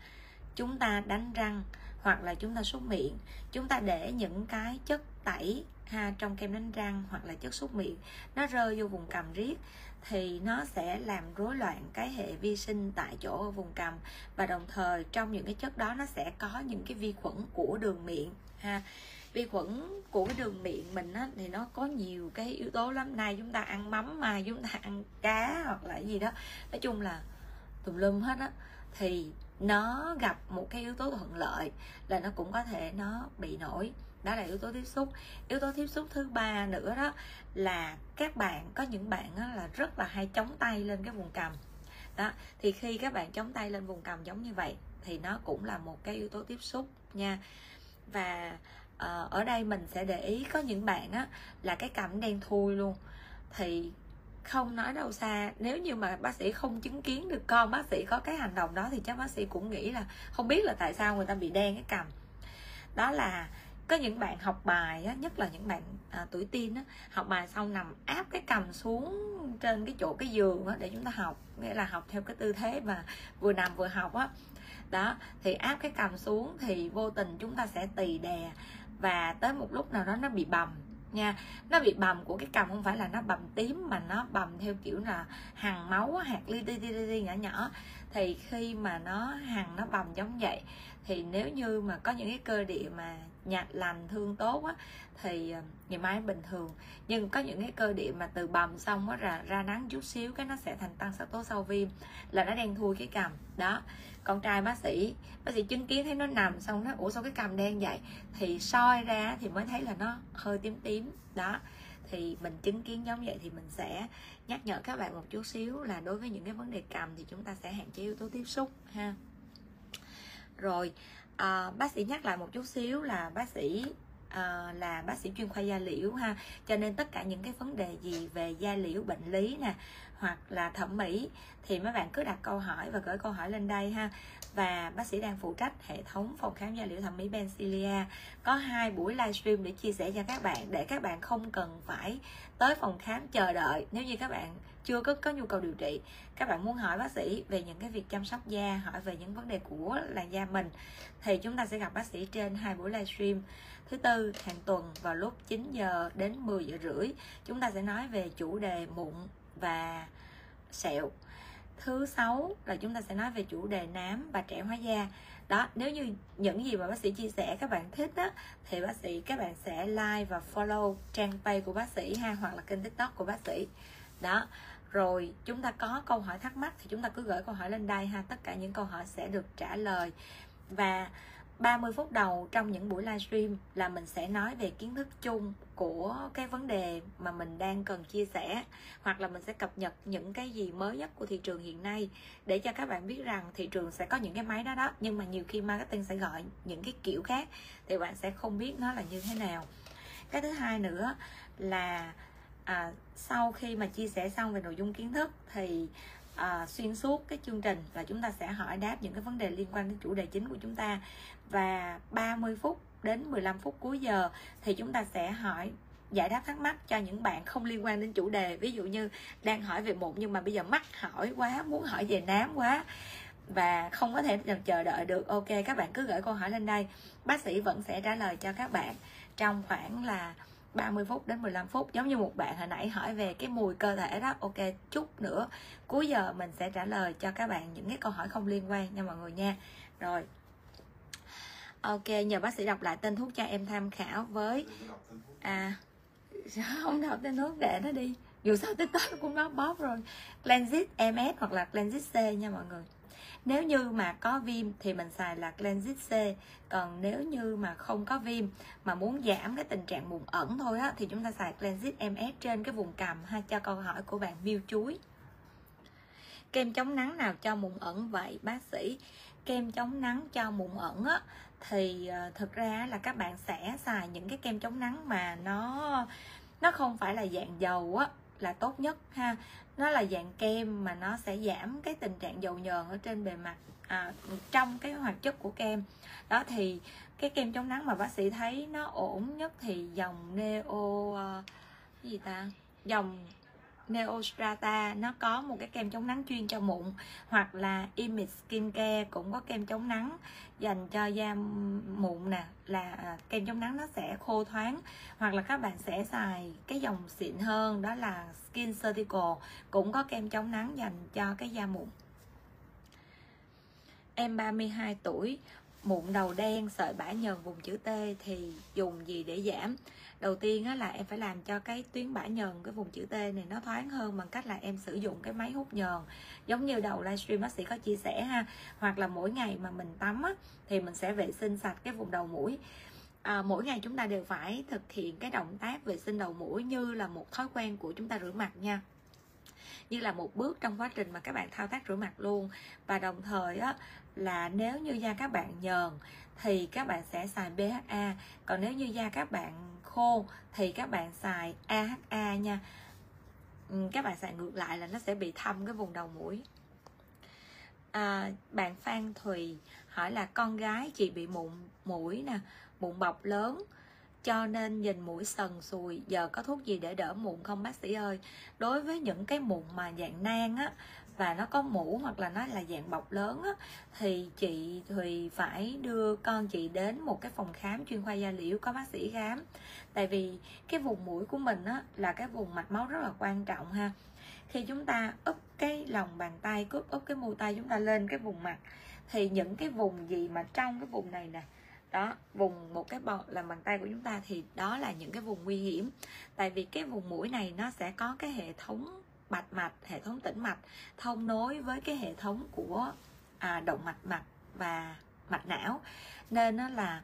chúng ta đánh răng hoặc là chúng ta súc miệng. Chúng ta để những cái chất tẩy ha trong kem đánh răng hoặc là chất súc miệng nó rơi vô vùng cằm riết thì nó sẽ làm rối loạn cái hệ vi sinh tại chỗ ở vùng cằm và đồng thời trong những cái chất đó nó sẽ có những cái vi khuẩn của đường miệng ha. Vi khuẩn của cái đường miệng mình á, thì nó có nhiều cái yếu tố lắm. Nay chúng ta ăn mắm mà chúng ta ăn cá hoặc là gì đó. Nói chung là tùm lum hết á, thì nó gặp một cái yếu tố thuận lợi là nó cũng có thể nó bị nổi. Đó là yếu tố tiếp xúc. Yếu tố tiếp xúc thứ ba nữa đó là các bạn, có những bạn là rất là hay chống tay lên cái vùng cằm đó, thì khi các bạn chống tay lên vùng cằm giống như vậy thì nó cũng là một cái yếu tố tiếp xúc nha. Và ờ, ở đây mình sẽ để ý có những bạn á là cái cằm đen thui luôn. Thì không nói đâu xa. Nếu như mà bác sĩ không chứng kiến được con bác sĩ có cái hành động đó thì chắc bác sĩ cũng nghĩ là không biết là tại sao người ta bị đen cái cầm đó là có những bạn học bài á, nhất là những bạn à, tuổi teen á, học bài xong nằm áp cái cầm xuống trên cái chỗ cái giường á, để chúng ta học. Nghĩa là học theo cái tư thế mà vừa nằm vừa học á. Đó thì áp cái cầm xuống thì vô tình chúng ta sẽ tì đè và tới một lúc nào đó nó bị bầm nha. Nó bị bầm của cái cầm không phải là nó bầm tím mà nó bầm theo kiểu là hằng máu hạt li ti ti ti nhỏ nhỏ. Thì khi mà nó hằng nó bầm giống vậy, thì nếu như mà có những cái cơ địa mà nhạt lành, thương tốt á thì ờ, ngày mai bình thường. Nhưng có những cái cơ địa mà từ bầm xong á ra ra nắng chút xíu cái nó sẽ thành tăng sắc tố sau viêm là nó đen thui cái cằm đó con trai bác sĩ bác sĩ chứng kiến thấy nó nằm xong nó ủa sao cái cằm đen vậy? Thì soi ra thì mới thấy là nó hơi tím tím. Đó thì mình chứng kiến giống vậy thì mình sẽ nhắc nhở các bạn một chút xíu là đối với những cái vấn đề cầm thì chúng ta sẽ hạn chế yếu tố tiếp xúc ha. Rồi à, bác sĩ nhắc lại một chút xíu là bác sĩ à, là bác sĩ chuyên khoa da liễu ha. Cho nên tất cả những cái vấn đề gì về da liễu bệnh lý nè hoặc là thẩm mỹ thì mấy bạn cứ đặt câu hỏi và gửi câu hỏi lên đây ha. Và bác sĩ đang phụ trách hệ thống phòng khám da liễu thẩm mỹ Bencilia có hai buổi livestream để chia sẻ cho các bạn để các bạn không cần phải tới phòng khám chờ đợi. Nếu như các bạn chưa có có nhu cầu điều trị các bạn muốn hỏi bác sĩ về những cái việc chăm sóc da hỏi về những vấn đề của làn da mình thì chúng ta sẽ gặp bác sĩ trên hai buổi livestream thứ tư, hàng tuần vào lúc 9 giờ đến 10 giờ rưỡi, chúng ta sẽ nói về chủ đề mụn và sẹo. Thứ sáu là chúng ta sẽ nói về chủ đề nám và trẻ hóa da. Đó, nếu như những gì mà bác sĩ chia sẻ, các bạn thích á, thì bác sĩ, các bạn sẽ like và follow trang page của bác sĩ ha, hoặc là kênh tiktok của bác sĩ. Đó, rồi chúng ta có câu hỏi thắc mắc thì chúng ta cứ gửi câu hỏi lên đây ha, tất cả những câu hỏi sẽ được trả lời. Và 30 phút đầu trong những buổi livestream là mình sẽ nói về kiến thức chung của cái vấn đề mà mình đang cần chia sẻ hoặc là mình sẽ cập nhật những cái gì mới nhất của thị trường hiện nay để cho các bạn biết rằng thị trường sẽ có những cái máy đó đó nhưng mà nhiều khi marketing sẽ gọi những cái kiểu khác thì bạn sẽ không biết nó là như thế nào. Cái thứ hai nữa là à, sau khi mà chia sẻ xong về nội dung kiến thức thì à, xuyên suốt cái chương trình là chúng ta sẽ hỏi đáp những cái vấn đề liên quan đến chủ đề chính của chúng ta và 30 phút đến 15 phút cuối giờ thì chúng ta sẽ hỏi, giải đáp thắc mắc cho những bạn không liên quan đến chủ đề. Ví dụ như đang hỏi về một nhưng mà bây giờ mắc hỏi quá, muốn hỏi về nám quá và không có thể chờ đợi được. Ok, các bạn cứ gửi câu hỏi lên đây. Bác sĩ vẫn sẽ trả lời cho các bạn trong khoảng là 30 phút đến 15 phút. Giống như một bạn hồi nãy hỏi về cái mùi cơ thể đó. Ok, chút nữa, cuối giờ mình sẽ trả lời cho các bạn những cái câu hỏi không liên quan nha mọi người nha. Rồi ok nhờ bác sĩ đọc lại tên thuốc cho em tham khảo với à không đọc tên thuốc để nó đi. Dù sao tiktok cũng có bóp rồi. Cleansit ms hoặc là Cleansit c nha mọi người. Nếu như mà có viêm thì mình xài là Cleansit C. Còn nếu như mà không có viêm mà muốn giảm cái tình trạng mụn ẩn thôi á thì chúng ta xài Cleansit MS trên cái vùng cằm ha cho câu hỏi của bạn miêu chuối kem chống nắng nào cho mụn ẩn vậy bác sĩ? Kem chống nắng cho mụn ẩn á thì ờ, thực ra là các bạn sẽ xài những cái kem chống nắng mà nó nó không phải là dạng dầu á là tốt nhất ha. Nó là dạng kem mà nó sẽ giảm cái tình trạng dầu nhờn ở trên bề mặt à, trong cái hoạt chất của kem. Đó thì cái kem chống nắng mà bác sĩ thấy nó ổn nhất thì dòng neo uh, cái gì ta? Dòng Neostrata nó có một cái kem chống nắng chuyên cho mụn, hoặc là Image Skincare cũng có kem chống nắng dành cho da mụn nè, là à, kem chống nắng nó sẽ khô thoáng, hoặc là các bạn sẽ xài cái dòng xịn hơn, đó là Skin Certical cũng có kem chống nắng dành cho cái da mụn. Em 32 tuổi, mụn đầu đen, sợi bã nhờn vùng chữ T thì dùng gì để giảm? Đầu tiên á, là em phải làm cho cái tuyến bã nhờn cái vùng chữ T này nó thoáng hơn bằng cách là em sử dụng cái máy hút nhờn. Giống như đầu livestream bác sĩ có chia sẻ ha hoặc là mỗi ngày mà mình tắm á, thì mình sẽ vệ sinh sạch cái vùng đầu mũi. À, mỗi ngày chúng ta đều phải thực hiện cái động tác vệ sinh đầu mũi như là một thói quen của chúng ta rửa mặt nha. Như là một bước trong quá trình mà các bạn thao tác rửa mặt luôn. Và đồng thời á là nếu như da các bạn nhờn thì các bạn sẽ xài BHA còn nếu như da các bạn khô thì các bạn xài AHA nha. Ừ, các bạn xài ngược lại là nó sẽ bị thâm cái vùng đầu mũi. À, bạn Phan Thùy hỏi là con gái chị bị mụn mũi nè mụn bọc lớn cho nên nhìn mũi sần sùi giờ có thuốc gì để đỡ mụn không bác sĩ ơi? Đối với những cái mụn mà dạng nang á và nó có mũ hoặc là nó là dạng bọc lớn á, thì chị Thùy phải đưa con chị đến một cái phòng khám chuyên khoa da liễu có bác sĩ khám tại vì cái vùng mũi của mình á, là cái vùng mạch máu rất là quan trọng ha. Khi chúng ta úp cái lòng bàn tay cướp úp cái mu tay chúng ta lên cái vùng mặt thì những cái vùng gì mà trong cái vùng này nè đó vùng một cái bọt là bàn tay của chúng ta thì đó là những cái vùng nguy hiểm. Tại vì cái vùng mũi này nó sẽ có cái hệ thống bạch mạch hệ thống tĩnh mạch thông nối với cái hệ thống của à, động mạch mạch và mạch não. Nên nó là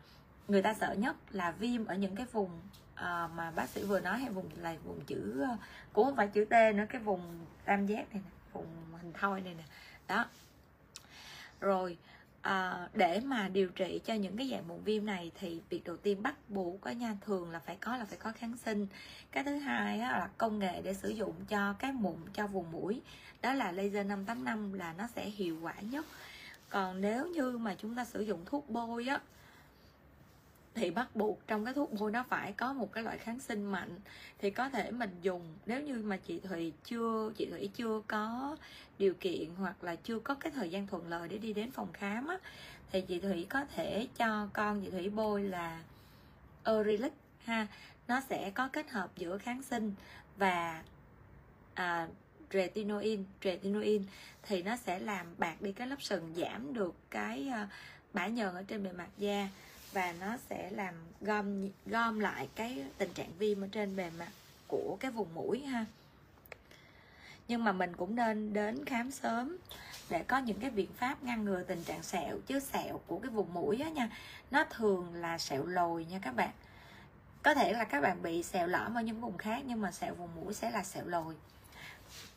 người ta sợ nhất là viêm ở những cái vùng à, mà bác sĩ vừa nói hay vùng là vùng chữ ờ, cũng không phải chữ T nữa cái vùng tam giác này nè vùng hình thoi này nè. Đó. Rồi à, để mà điều trị cho những cái dạng mụn viêm này thì việc đầu tiên bắt buộc có nha thường là phải có là phải có kháng sinh. Cái thứ hai á, là công nghệ để sử dụng cho cái mụn cho vùng mũi đó là laser 585 là nó sẽ hiệu quả nhất. Còn nếu như mà chúng ta sử dụng thuốc bôi á thì bắt buộc trong cái thuốc bôi nó phải có một cái loại kháng sinh mạnh thì có thể mình dùng. Nếu như mà chị thùy chưa chị thủy chưa có điều kiện hoặc là chưa có cái thời gian thuận lợi để đi đến phòng khám á, thì chị thủy có thể cho con chị thủy bôi là Eurilic ha. Nó sẽ có kết hợp giữa kháng sinh và à, retinoin. Retinoin thì nó sẽ làm bạc đi cái lớp sừng giảm được cái uh, bã nhờn ở trên bề mặt da và nó sẽ làm gom gom lại cái tình trạng viêm ở trên bề mặt của cái vùng mũi ha. Nhưng mà mình cũng nên đến khám sớm để có những cái biện pháp ngăn ngừa tình trạng sẹo, chứ sẹo của cái vùng mũi á nha, nó thường là sẹo lồi nha các bạn. Có thể là các bạn bị sẹo lõm ở những vùng khác, nhưng mà sẹo vùng mũi sẽ là sẹo lồi.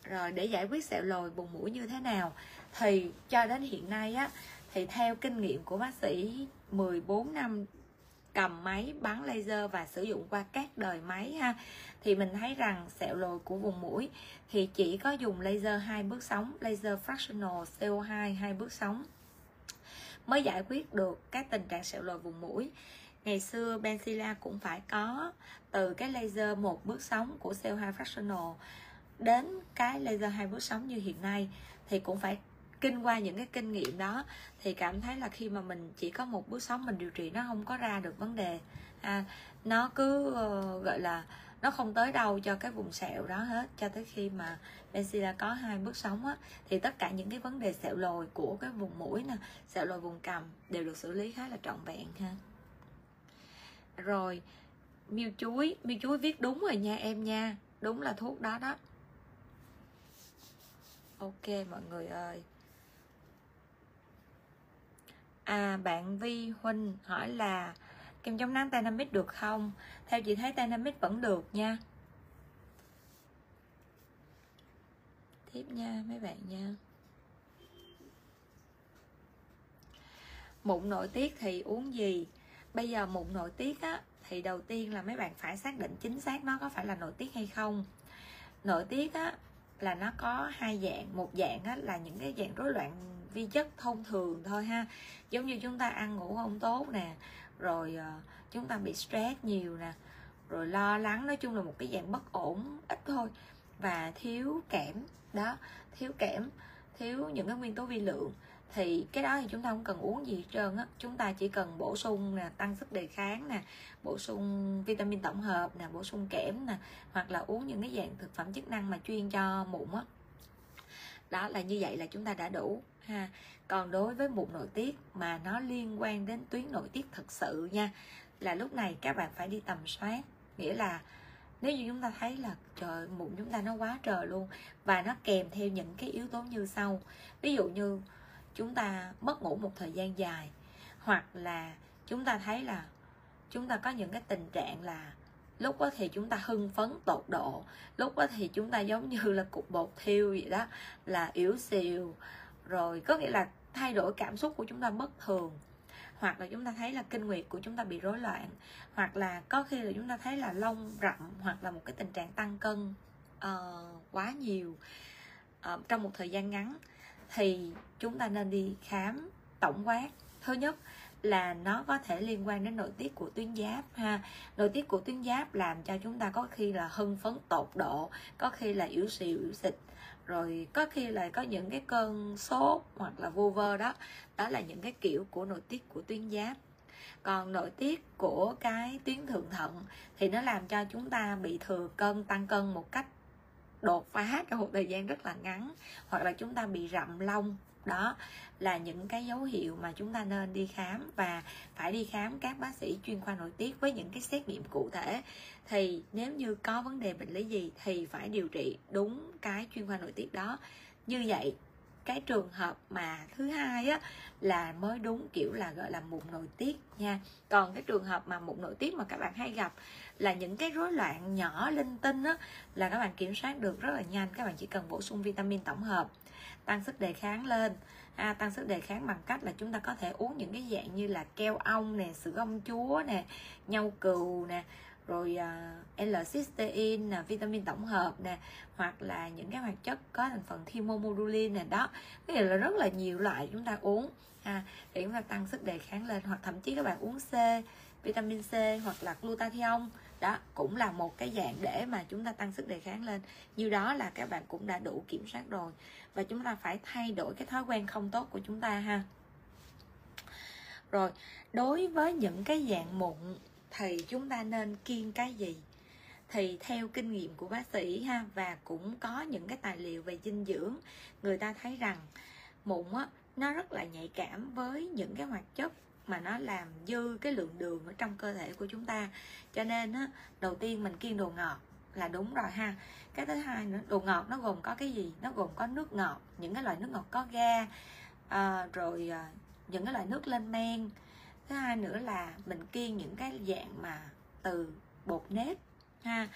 Rồi để giải quyết sẹo lồi vùng mũi như thế nào, thì cho đến hiện nay á thì theo kinh nghiệm của bác sĩ 14 năm cầm máy, bắn laser và sử dụng qua các đời máy ha, thì mình thấy rằng sẹo lồi của vùng mũi thì chỉ có dùng laser hai bước sóng, laser fractional CO2 hai bước sóng mới giải quyết được các tình trạng sẹo lồi vùng mũi. Ngày xưa Benzilla cũng phải có từ cái laser một bước sóng của CO2 fractional đến cái laser hai bước sóng như hiện nay thì cũng phải kinh qua những cái kinh nghiệm đó thì cảm thấy là khi mà mình chỉ có một bước sóng mình điều trị nó không có ra được vấn đề. À, nó cứ uh, gọi là nó không tới đâu cho cái vùng sẹo đó hết cho tới khi mà Benzilla có hai bước sóng á thì tất cả những cái vấn đề sẹo lồi của cái vùng mũi nè sẹo lồi vùng cằm đều được xử lý khá là trọn vẹn ha. Rồi miêu chuối miêu chuối viết đúng rồi nha em nha đúng là thuốc đó đó. Ok mọi người ơi à bạn vi huynh hỏi là kem chống nắng Dynamic được không? Theo chị thấy Dynamic vẫn được nha. Tiếp nha mấy bạn nha. Mụn nội tiết thì uống gì? Bây giờ mụn nội tiết á thì đầu tiên là mấy bạn phải xác định chính xác nó có phải là nội tiết hay không. Nội tiết á là nó có hai dạng. Một dạng á, là những cái dạng rối loạn vi chất thông thường thôi ha. Giống như chúng ta ăn ngủ không tốt nè, rồi ờ, chúng ta bị stress nhiều nè, rồi lo lắng, nói chung là một cái dạng bất ổn ít thôi. Và thiếu kẽm, đó, thiếu kẽm, thiếu những cái nguyên tố vi lượng. Thì cái đó thì chúng ta không cần uống gì hết trơn á. Chúng ta chỉ cần bổ sung nè, tăng sức đề kháng nè, bổ sung vitamin tổng hợp nè, bổ sung kẽm nè, hoặc là uống những cái dạng thực phẩm chức năng mà chuyên cho mụn á đó, là như vậy là chúng ta đã đủ, ha. Còn đối với mụn nội tiết mà nó liên quan đến tuyến nội tiết thực sự nha, là lúc này các bạn phải đi tầm soát. Nghĩa là nếu như chúng ta thấy là, trời, mụn chúng ta nó quá trời luôn và nó kèm theo những cái yếu tố như sau. Ví dụ như chúng ta mất ngủ một thời gian dài, hoặc là chúng ta thấy là chúng ta có những cái tình trạng là lúc đó thì chúng ta hưng phấn tột độ. Lúc đó thì chúng ta giống như là cục bột thiêu vậy đó là yếu xìu. Rồi có nghĩa là thay đổi cảm xúc của chúng ta bất thường. Hoặc là chúng ta thấy là kinh nguyệt của chúng ta bị rối loạn. Hoặc là có khi là chúng ta thấy là lông rậm hoặc là một cái tình trạng tăng cân uh, quá nhiều uh, trong một thời gian ngắn thì chúng ta nên đi khám tổng quát. Thứ nhất là nó có thể liên quan đến nội tiết của tuyến giáp, ha. Nội tiết của tuyến giáp làm cho chúng ta có khi là hưng phấn tột độ, có khi là yếu xìu, yếu xịt. Rồi có khi là có những cái cơn sốt hoặc là vô vơ đó. Đó là những cái kiểu của nội tiết của tuyến giáp. Còn nội tiết của cái tuyến thượng thận thì nó làm cho chúng ta bị thừa cân, tăng cân một cách đột phá trong một thời gian rất là ngắn, hoặc là chúng ta bị rậm lông. Đó là những cái dấu hiệu mà chúng ta nên đi khám và phải đi khám các bác sĩ chuyên khoa nội tiết với những cái xét nghiệm cụ thể. Thì nếu như có vấn đề bệnh lý gì thì phải điều trị đúng cái chuyên khoa nội tiết đó. Như vậy, cái trường hợp mà thứ hai á, là mới đúng kiểu là, gọi là, mụn nội tiết nha. Còn cái trường hợp mà mụn nội tiết mà các bạn hay gặp là những cái rối loạn nhỏ linh tinh á, là các bạn kiểm soát được rất là nhanh. Các bạn chỉ cần bổ sung vitamin tổng hợp, tăng sức đề kháng lên à, tăng sức đề kháng bằng cách là chúng ta có thể uống những cái dạng như là keo ong nè sữa ong chúa nè nhau cừu nè rồi uh, L-cysteine nè, vitamin tổng hợp nè hoặc là những cái hoạt chất có thành phần thymomodulin nè đó. Cái là rất là nhiều loại chúng ta uống. À, ha để chúng ta tăng sức đề kháng lên hoặc thậm chí các bạn uống C vitamin C hoặc là glutathione đó cũng là một cái dạng để mà chúng ta tăng sức đề kháng lên. Như đó là các bạn cũng đã đủ kiểm soát rồi và chúng ta phải thay đổi cái thói quen không tốt của chúng ta ha. Rồi, đối với những cái dạng mụn thì chúng ta nên kiêng cái gì? Thì theo kinh nghiệm của bác sĩ ha, và cũng có những cái tài liệu về dinh dưỡng, người ta thấy rằng mụn á, nó rất là nhạy cảm với những cái hoạt chất mà nó làm dư cái lượng đường ở trong cơ thể của chúng ta. Cho nên á, đầu tiên mình kiêng đồ ngọt là đúng rồi ha. Cái thứ hai nữa đồ ngọt nó gồm có cái gì? Nó gồm có nước ngọt những cái loại nước ngọt có ga à, rồi à, những cái loại nước lên men. Thứ hai nữa là mình kiêng những cái dạng mà từ bột nếp ha.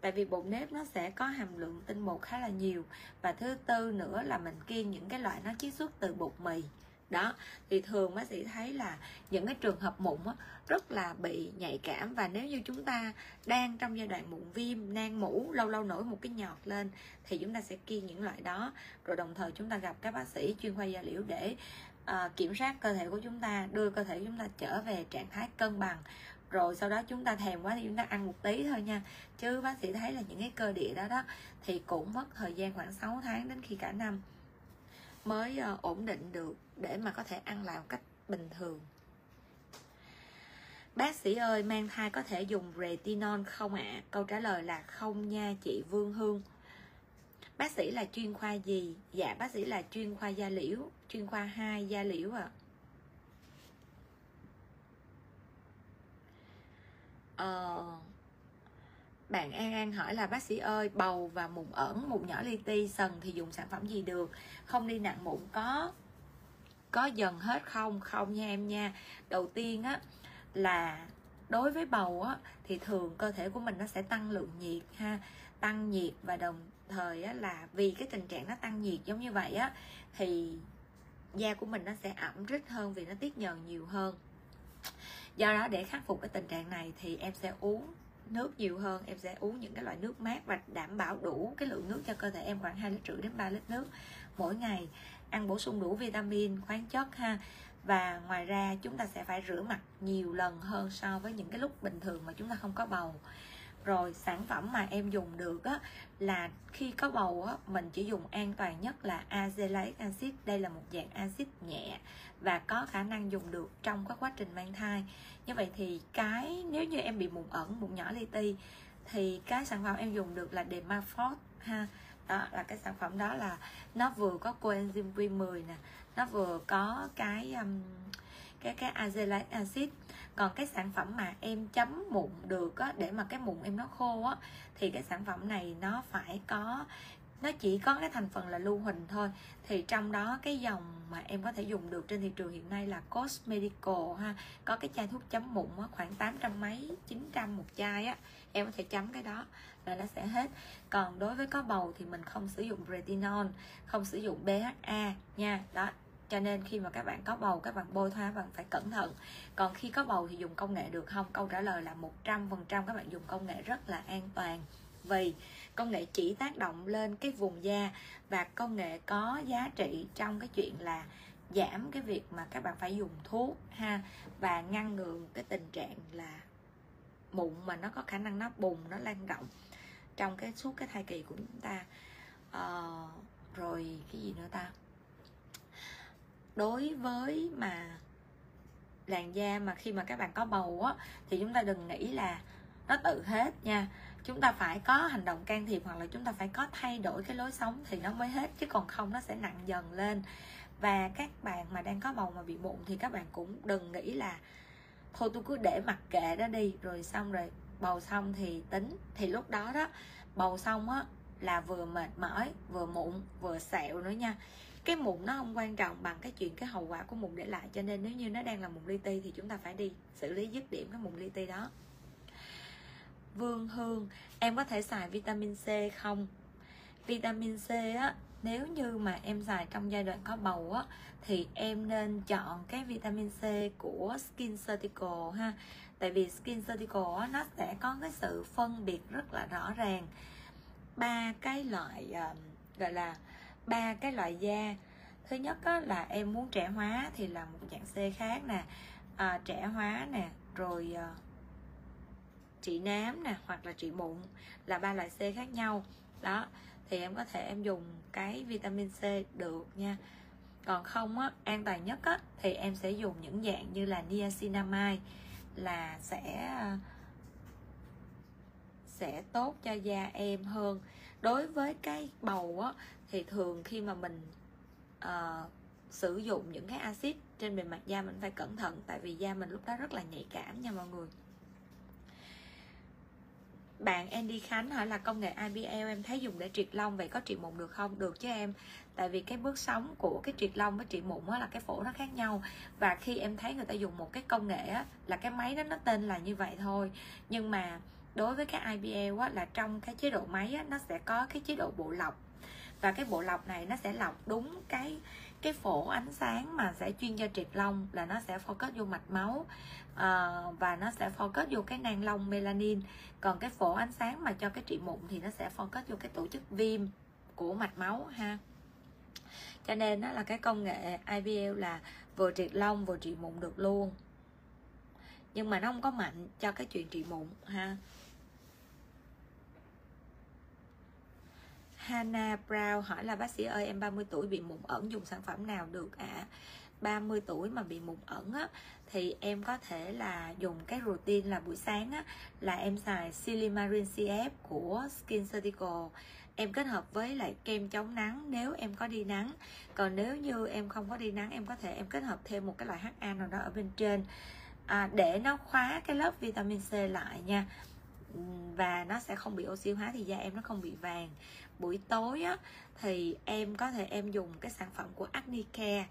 Tại vì bột nếp nó sẽ có hàm lượng tinh bột khá là nhiều. Và thứ tư nữa là mình kiêng những cái loại nó chiết xuất từ bột mì đó thì thường bác sĩ thấy là những cái trường hợp mụn á, rất là bị nhạy cảm và nếu như chúng ta đang trong giai đoạn mụn viêm nang mũ lâu lâu nổi một cái nhọt lên thì chúng ta sẽ kiêng những loại đó. Rồi đồng thời chúng ta gặp các bác sĩ chuyên khoa da liễu để uh, kiểm soát cơ thể của chúng ta đưa cơ thể chúng ta trở về trạng thái cân bằng. Rồi sau đó chúng ta thèm quá thì chúng ta ăn một tí thôi nha. Chứ bác sĩ thấy là những cái cơ địa đó đó thì cũng mất thời gian khoảng 6 tháng đến khi cả năm mới ờ, ổn định được để mà có thể ăn lại một cách bình thường Bác sĩ ơi, mang thai có thể dùng retinol không ạ? À? Câu trả lời là không nha chị Vương Hương. Bác sĩ là chuyên khoa gì? Dạ, bác sĩ là chuyên khoa da liễu, chuyên khoa 2 da liễu ạ. À. Ờ, bạn An An hỏi là, bác sĩ ơi, bầu và mụn ẩn, mụn nhỏ li ti, sần thì dùng sản phẩm gì được? Không đi nặng mụn có có dần hết không? Không nha em nha. Đầu tiên á, là đối với bầu á, thì thường cơ thể của mình nó sẽ tăng lượng nhiệt ha, tăng nhiệt và đồng thời á là vì cái tình trạng nó tăng nhiệt giống như vậy á, thì da của mình nó sẽ ẩm rít hơn vì nó tiết nhờn nhiều hơn. Do đó để khắc phục cái tình trạng này thì em sẽ uống nước nhiều hơn, em sẽ uống những cái loại nước mát và đảm bảo đủ cái lượng nước cho cơ thể em, khoảng 2 lít rưỡi đến 3 lít nước mỗi ngày. Ăn bổ sung đủ vitamin, khoáng chất ha. Và ngoài ra, chúng ta sẽ phải rửa mặt nhiều lần hơn so với những cái lúc bình thường mà chúng ta không có bầu. Rồi, sản phẩm mà em dùng được á, là khi có bầu á, mình chỉ dùng an toàn nhất là azelaic acid. Đây là một dạng axit nhẹ và có khả năng dùng được trong các quá trình mang thai. Như vậy thì cái nếu như em bị mụn ẩn mụn nhỏ li ti thì cái sản phẩm em dùng được là Demafort ha. Đó là cái sản phẩm đó là nó vừa có coenzyme Q10 nè nó vừa có cái um, cái cái azelaic acid. Còn cái sản phẩm mà em chấm mụn được á để mà cái mụn em nó khô á thì cái sản phẩm này nó phải có nó chỉ có cái thành phần là lưu huỳnh thôi. Thì trong đó cái dòng mà em có thể dùng được trên thị trường hiện nay là Cosmedical ha. Có cái chai thuốc chấm mụn á, khoảng 800 mấy 900 một chai á. Em có thể chấm cái đó là nó sẽ hết. Còn đối với có bầu thì mình không sử dụng retinol không sử dụng BHA nha. Đó cho nên khi mà các bạn có bầu các bạn bôi thoa bạn phải cẩn thận. Còn khi có bầu thì dùng công nghệ được không? Câu trả lời là 100% các bạn dùng công nghệ rất là an toàn vì công nghệ chỉ tác động lên cái vùng da và công nghệ có giá trị trong cái chuyện là giảm cái việc mà các bạn phải dùng thuốc ha và ngăn ngừa cái tình trạng là mụn mà nó có khả năng nó bùng nó lan rộng trong cái suốt cái thai kỳ của chúng ta. Uh, rồi cái gì nữa ta? Đối với mà làn da mà khi mà các bạn có bầu á thì chúng ta đừng nghĩ là nó tự hết nha chúng ta phải có hành động can thiệp hoặc là chúng ta phải có thay đổi cái lối sống thì nó mới hết, chứ còn không nó sẽ nặng dần lên. Và các bạn mà đang có bầu mà bị mụn thì các bạn cũng đừng nghĩ là, thôi tôi cứ để mặc kệ đó đi, rồi xong rồi bầu xong thì tính. Thì lúc đó đó, bầu xong á là vừa mệt mỏi, vừa mụn, vừa sẹo nữa nha. Cái mụn nó không quan trọng bằng cái chuyện cái hậu quả của mụn để lại, cho nên nếu như nó đang là mụn li ti thì chúng ta phải đi xử lý dứt điểm cái mụn li ti đó. Vương Hương em có thể xài vitamin C không? Vitamin C á nếu như mà em xài trong giai đoạn có bầu á thì em nên chọn cái vitamin C của Skin Surgical ha. Tại vì Skin Surgical á, nó sẽ có cái sự phân biệt rất là rõ ràng. Ba cái loại uh, gọi là ba cái loại da. Thứ nhất á, là em muốn trẻ hóa thì là một dạng C khác nè. À, trẻ hóa nè rồi uh, trị nám nè hoặc là trị mụn là ba loại C khác nhau. Đó thì em có thể em dùng cái vitamin C được nha. Còn không á an toàn nhất á thì em sẽ dùng những dạng như là niacinamide là sẽ sẽ tốt cho da em hơn. Đối với cái bầu á thì thường khi mà mình uh, sử dụng những cái axit trên bề mặt da mình phải cẩn thận tại vì da mình lúc đó rất là nhạy cảm nha mọi người bạn Andy Khánh hỏi là công nghệ IBL em thấy dùng để triệt lông, vậy có trị mụn được không? Được chứ em. Tại vì cái bước sống của cái triệt lông với trị mụn á là cái phổ nó khác nhau. Và khi em thấy người ta dùng một cái công nghệ á là cái máy đó nó tên là như vậy thôi. Nhưng mà đối với cái IBL á là trong cái chế độ máy á, nó sẽ có cái chế độ bộ lọc. Và cái bộ lọc này nó sẽ lọc đúng cái cái phổ ánh sáng mà sẽ chuyên cho triệt lông là nó sẽ focus vô mạch máu à, và nó sẽ focus vô cái nang lông melanin còn cái phổ ánh sáng mà cho cái trị mụn thì nó sẽ focus vô cái tổ chức viêm của mạch máu ha cho nên đó là cái công nghệ IVL là vừa triệt lông vừa trị mụn được luôn nhưng mà nó không có mạnh cho cái chuyện trị mụn ha Hannah Brown hỏi là bác sĩ ơi em 30 tuổi bị mụn ẩn dùng sản phẩm nào được ạ? À? 30 tuổi mà bị mụn ẩn á thì em có thể là dùng cái routine là buổi sáng á là em xài Silimarin CF của Skin surgical. Em kết hợp với lại kem chống nắng nếu em có đi nắng. Còn nếu như em không có đi nắng em có thể em kết hợp thêm một cái loại HA nào đó ở bên trên. À, để nó khóa cái lớp vitamin C lại nha. Và nó sẽ không bị oxy hóa thì da em nó không bị vàng. Buổi tối á thì em có thể em dùng cái sản phẩm của Acne Care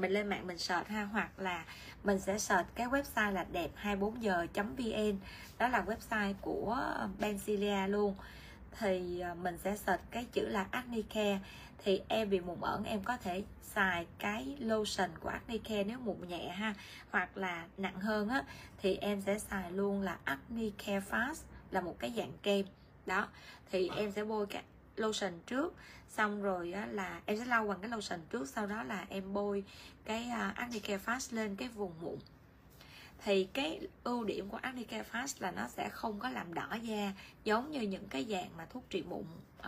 mình lên mạng mình search ha, hoặc là mình sẽ search cái website là đẹp 24 giờ vn. Đó là website của Benzilia luôn. Thì ờ, mình sẽ search cái chữ là Acne Care. Thì em bị mụn ẩn, em có thể xài cái lotion của Acne Care nếu mụn nhẹ ha, hoặc là nặng hơn á, thì em sẽ xài luôn là Acne Care Fast, là một cái dạng kem. Đó, thì em sẽ bôi cái lotion trước xong rồi á, là em sẽ lau bằng cái lotion trước sau đó là em bôi cái uh, acne care fast lên cái vùng mụn. Thì cái ưu điểm của acne care fast là nó sẽ không có làm đỏ da giống như những cái dạng mà thuốc trị mụn uh,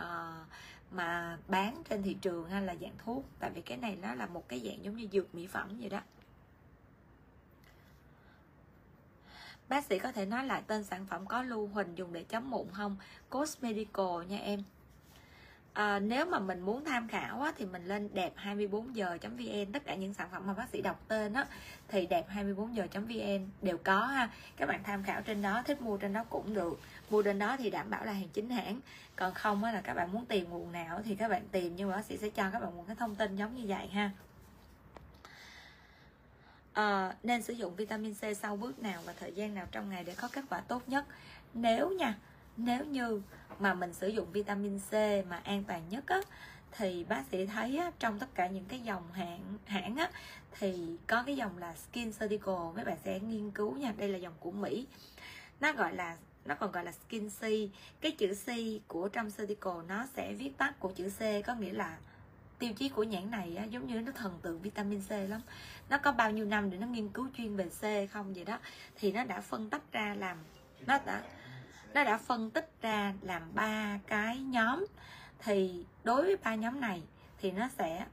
mà bán trên thị trường hay là dạng thuốc. Tại vì cái này nó là một cái dạng giống như dược mỹ phẩm vậy đó. Bác sĩ có thể nói lại tên sản phẩm có lưu huỳnh dùng để chấm mụn không? Cosmedical nha em à, nếu mà mình muốn tham khảo á, thì mình lên đẹp 24 giờ vn. Tất cả những sản phẩm mà bác sĩ đọc tên á thì đẹp 24 giờ vn đều có ha. Các bạn tham khảo trên đó thích mua trên đó cũng được. Mua trên đó thì đảm bảo là hàng chính hãng. Còn không á là các bạn muốn tìm nguồn nào thì các bạn tìm nhưng mà bác sĩ sẽ cho các bạn một cái thông tin giống như vậy ha. À, nên sử dụng vitamin C sau bước nào và thời gian nào trong ngày để có kết quả tốt nhất. Nếu nha nếu như mà mình sử dụng vitamin C mà an toàn nhất á thì bác sĩ thấy á, trong tất cả những cái dòng hãng hãng á thì có cái dòng là Skin Surgical mấy bạn sẽ nghiên cứu nha đây là dòng của Mỹ. Nó gọi là nó còn gọi là Skin C. Cái chữ C của trong Surgical nó sẽ viết tắt của chữ C có nghĩa là tiêu chí của nhãn này á, giống như nó thần tượng vitamin C lắm. Nó có bao nhiêu năm để nó nghiên cứu chuyên về C không vậy đó? Thì nó đã phân tách ra làm nó đã nó đã phân tích ra làm ba cái nhóm. Thì đối với ba nhóm này thì nó sẽ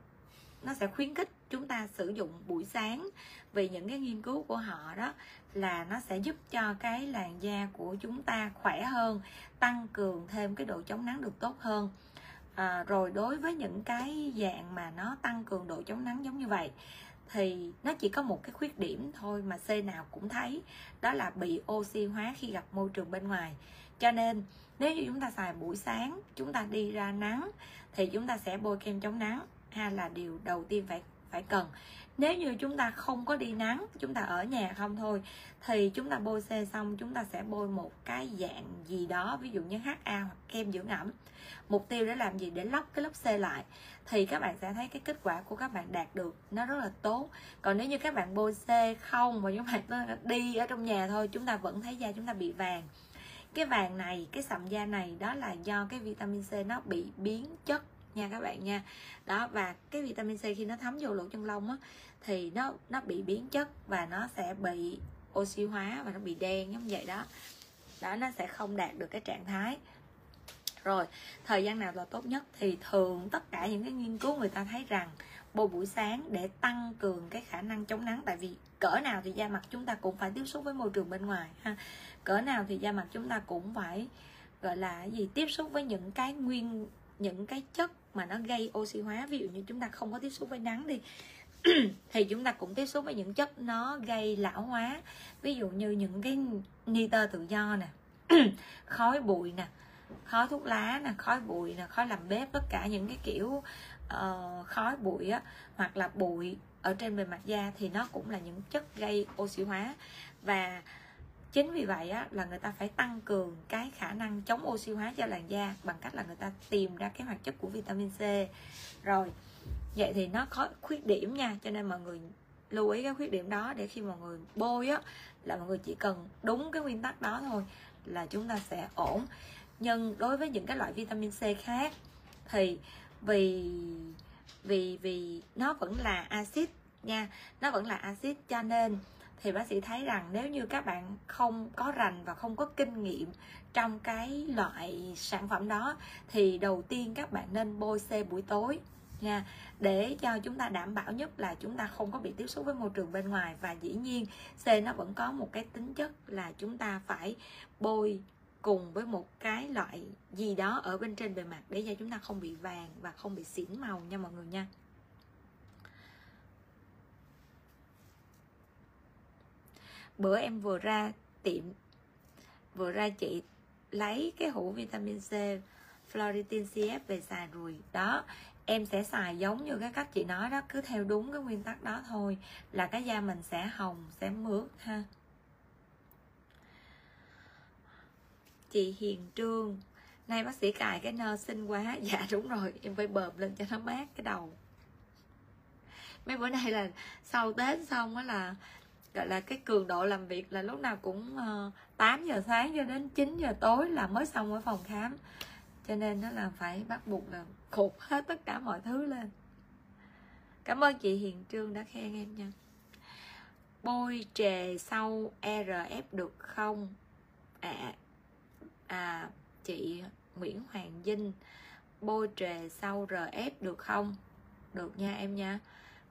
nó sẽ khuyến khích chúng ta sử dụng buổi sáng. Vì những cái nghiên cứu của họ đó là nó sẽ giúp cho cái làn da của chúng ta khỏe hơn tăng cường thêm cái độ chống nắng được tốt hơn. À, rồi đối với những cái dạng mà nó tăng cường độ chống nắng giống như vậy thì nó chỉ có một cái khuyết điểm thôi mà C nào cũng thấy, đó là bị oxy hóa khi gặp môi trường bên ngoài. Cho nên, nếu như chúng ta xài buổi sáng, chúng ta đi ra nắng, thì chúng ta sẽ bôi kem chống nắng. Ha là điều đầu tiên phải phải cần nếu như chúng ta không có đi nắng, chúng ta ở nhà không thôi, thì chúng ta bôi xe xong, chúng ta sẽ bôi một cái dạng gì đó, ví dụ như HA hoặc kem dưỡng ẩm. Mục tiêu để làm gì? Để lóc cái lớp C lại. Thì các bạn sẽ thấy cái kết quả của các bạn đạt được, nó rất là tốt. Còn nếu như các bạn bôi C không mà chúng bạn đi ở trong nhà thôi, chúng ta vẫn thấy da chúng ta bị vàng. Cái vàng này, cái sậm da này, đó là do cái vitamin C nó bị biến chất nha các bạn nha. Đó, và cái vitamin C khi nó thấm vô lỗ chân lông á thì nó nó bị biến chất và nó sẽ bị oxy hóa và nó bị đen, giống vậy đó. Đó, nó sẽ không đạt được cái trạng thái. Rồi, thời gian nào là tốt nhất? Thì thường tất cả những cái nghiên cứu người ta thấy rằng bôi buổi sáng để tăng cường cái khả năng chống nắng, tại vì cỡ nào thì da mặt chúng ta cũng phải tiếp xúc với môi trường bên ngoài, ha. Cỡ nào thì da mặt chúng ta cũng phải, gọi là gì, tiếp xúc với những cái nguyên, những cái chất mà nó gây oxy hóa. Ví dụ như chúng ta không có tiếp xúc với nắng đi thì chúng ta cũng tiếp xúc với những chất nó gây lão hóa. Ví dụ như những cái nitơ tự do nè khói bụi nè khói thuốc lá nè khói bụi nè khói làm bếp tất cả những cái kiểu uh, khói bụi á hoặc là bụi ở trên bề mặt da thì nó cũng là những chất gây oxy hóa. Và chính vì vậy á, là người ta phải tăng cường cái khả năng chống oxy hóa cho làn da bằng cách là người ta tìm ra cái hoạt chất của vitamin C. Rồi vậy thì nó có khuyết điểm nha, cho nên mọi người lưu ý cái khuyết điểm đó để khi mọi người bôi á, là mọi người chỉ cần đúng cái nguyên tắc đó thôi là chúng ta sẽ ổn. Nhưng đối với những cái loại vitamin C khác thì vì vì vì nó vẫn là axit nha, nó vẫn là axit cho nên thì bác sĩ thấy rằng nếu như các bạn không có rành và không có kinh nghiệm trong cái loại sản phẩm đó thì đầu tiên các bạn nên bôi C buổi tối nha để cho chúng ta đảm bảo nhất là chúng ta không có bị tiếp xúc với môi trường bên ngoài. Và dĩ nhiên, C nó vẫn có một cái tính chất là chúng ta phải bôi cùng với một cái loại gì đó ở bên trên bề mặt để cho chúng ta không bị vàng và không bị xỉn màu nha mọi người nha. Bữa em vừa ra tiệm, vừa ra chị lấy cái hũ vitamin C Floritin CF về xài rồi. Đó em sẽ xài giống như cái cách chị nói đó, cứ theo đúng cái nguyên tắc đó thôi, là cái da mình sẽ hồng, sẽ mướt ha. Chị Hiền Trương, nay bác sĩ cài cái nơ xinh quá. Dạ đúng rồi, em phải bợm lên cho nó mát cái đầu. Mấy bữa nay là sau tết xong á là, gọi là cái cường độ làm việc là lúc nào cũng ờ, 8 giờ sáng cho đến 9 giờ tối là mới xong ở phòng khám. Cho nên nó là phải bắt buộc là khục hết tất cả mọi thứ lên. Cảm ơn chị Hiền Trương đã khen em nha. Bôi trề sau RF được không? À à chị Nguyễn Hoàng Dinh bôi trề sau RF được không? Được nha em nha.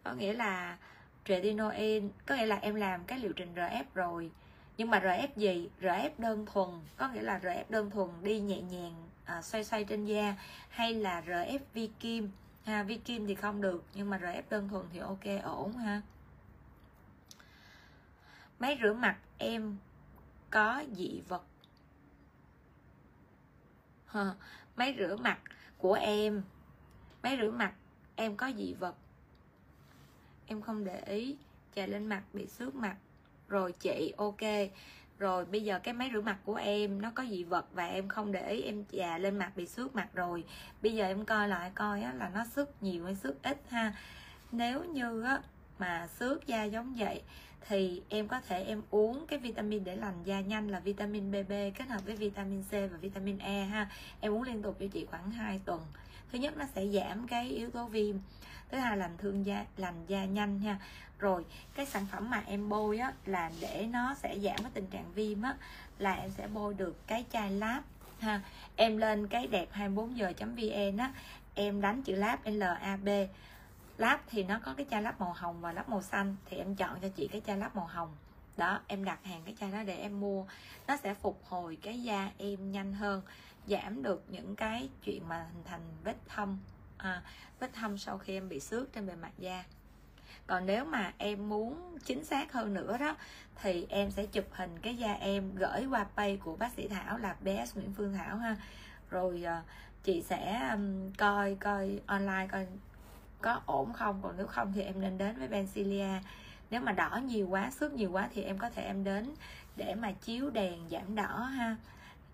Có nghĩa là tretinoin có nghĩa là em làm cái liệu trình RF rồi. Nhưng mà RF gì? RF đơn thuần. Có nghĩa là RF đơn thuần đi nhẹ nhàng à, xoay xoay trên da hay là RF vi kim. Ha vi kim thì không được nhưng mà RF đơn thuần thì ok ổn ha. Máy rửa mặt em có dị vật. Ha, máy rửa mặt của em máy rửa mặt em có dị vật. Em không để ý chà lên mặt bị xước mặt. Rồi chị ok rồi bây giờ cái máy rửa mặt của em nó có dị vật và em không để ý em chà lên mặt bị xước mặt rồi. Bây giờ em coi lại coi á, là nó xước nhiều hay xước ít ha. Nếu như á, mà xước da giống vậy thì em có thể em uống cái vitamin để lành da nhanh là vitamin BB kết hợp với vitamin C và vitamin E ha. Em uống liên tục cho chị khoảng 2 tuần. Thứ nhất nó sẽ giảm cái yếu tố viêm thứ hai lành thương da lành da nhanh nha rồi, cái sản phẩm mà em bôi á, là để nó sẽ giảm cái tình trạng viêm á, là em sẽ bôi được cái chai láp ha. Em lên cái đẹp 24 giờ vn á, em đánh chữ lab lab lab thì nó có cái chai lab màu hồng và lab màu xanh, thì em chọn cho chị cái chai lab màu hồng. Đó, em đặt hàng cái chai đó để em mua. Nó sẽ phục hồi cái da em nhanh hơn, giảm được những cái chuyện mà hình thành vết thâm à, vết thâm sau khi em bị xước trên bề mặt da. Còn nếu mà em muốn chính xác hơn nữa đó thì em sẽ chụp hình cái da em gửi qua pay của bác sĩ thảo là bs nguyễn phương thảo ha. Rồi uh, chị sẽ um, coi coi online coi có ổn không. Còn nếu không thì em nên đến với Bencilia nếu mà đỏ nhiều quá xước nhiều quá thì em có thể em đến để mà chiếu đèn giảm đỏ ha.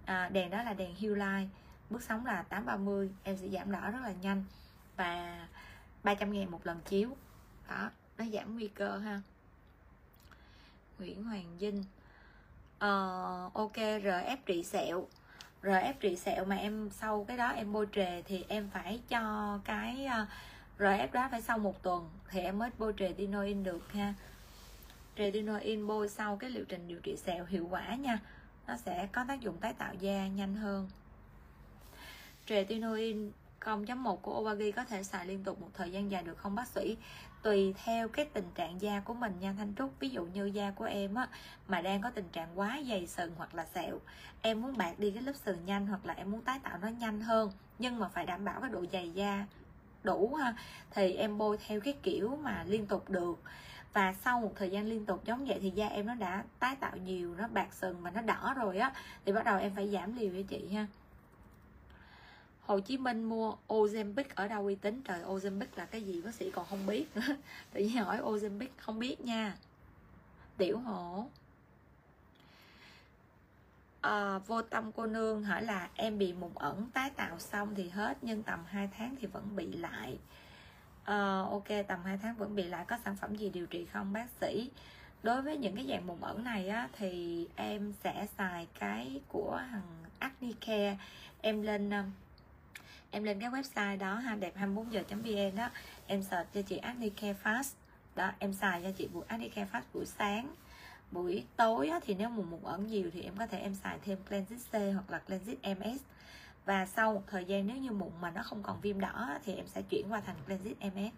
À, đèn đó là đèn Hue Light bước sóng là 830 em sẽ giảm đỏ rất là nhanh và 300 ngàn một lần chiếu. Đó nó giảm nguy cơ ha. Nguyễn Hoàng Vinh. Uh, ok RF trị sẹo. RF trị sẹo mà em sau cái đó em bôi trề thì em phải cho cái ờ, uh, RF đó phải sau một tuần thì em mới bôi trề tinoin được ha. Retinoin tinoin bôi sau cái liệu trình điều trị sẹo hiệu quả nha. Nó sẽ có tác dụng tái tạo da nhanh hơn. Retinoin 0.1 của Obagi có thể xài liên tục một thời gian dài được không, bác sĩ? Tùy theo cái tình trạng da của mình nha, Thanh Trúc. Ví dụ như da của em á, mà đang có tình trạng quá dày sừng hoặc là sẹo, em muốn bạc đi cái lớp sừng nhanh hoặc là em muốn tái tạo nó nhanh hơn, nhưng mà phải đảm bảo cái độ dày da đủ ha, thì em bôi theo cái kiểu mà liên tục được. Và sau một thời gian liên tục giống vậy thì da em nó đã tái tạo nhiều, nó bạc sừng mà nó đỏ rồi á, thì bắt đầu em phải giảm liều cho chị ha. Hồ Chí Minh mua Ozempic ở đâu uy tín? Trời Ozempic là cái gì? Bác sĩ còn không biết. Nữa tự nhiên hỏi Ozempic không biết nha. Tiểu hổ. À, vô tâm cô nương hỏi là em bị mụn ẩn tái tạo xong thì hết nhưng tầm 2 tháng thì vẫn bị lại. À, ok tầm 2 tháng vẫn bị lại. Có sản phẩm gì điều trị không bác sĩ? Đối với những cái dạng mụn ẩn này á, thì em sẽ xài cái của hằng Acne Care. Em lên em lên cái website đó ha đẹp 24 giờ vn đó. Em search cho chị Acne Care Fast. Đó em xài cho chị buổi Acne Care Fast buổi sáng. Buổi tối á, thì nếu mụn mụn ẩn nhiều thì em có thể em xài thêm Cleansing C hoặc là Cleansing MS và sau một thời gian nếu như mụn mà nó không còn viêm đỏ thì em sẽ chuyển qua thành Cleansing MS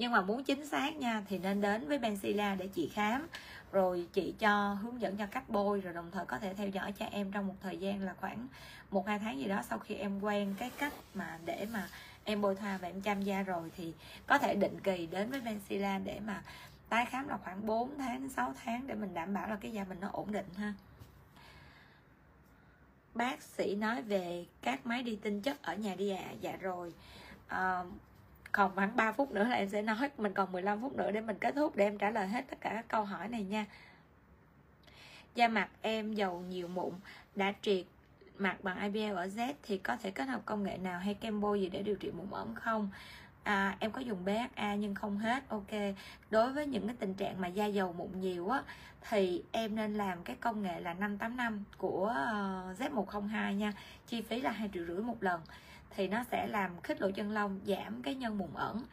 nhưng mà muốn chính xác nha thì nên đến với Benzilla để chị khám rồi chị cho hướng dẫn cho cách bôi rồi đồng thời có thể theo dõi cho em trong một thời gian là khoảng một hai tháng gì đó sau khi em quen cái cách mà để mà em bôi thoa và em chăm da rồi thì có thể định kỳ đến với Benzilla để mà tái khám là khoảng 4 tháng đến 6 tháng để mình đảm bảo là cái da mình nó ổn định ha bác sĩ nói về các máy đi tinh chất ở nhà đi ạ à. dạ rồi à, còn khoảng 3 phút nữa là em sẽ nói mình còn 15 phút nữa để mình kết thúc để em trả lời hết tất cả các câu hỏi này nha. Da mặt em dầu nhiều mụn đã triệt mặt bằng IPL ở Z thì có thể kết hợp công nghệ nào hay kem bôi gì để điều trị mụn ẩn không? À, em có dùng BHA nhưng không hết ok. Đối với những cái tình trạng mà da dầu mụn nhiều á thì em nên làm cái công nghệ là 585 của ờ, Z102 nha. Chi phí là hai triệu rưỡi một lần thì nó sẽ làm khích lỗ chân lông giảm cái nhân mụn ẩn.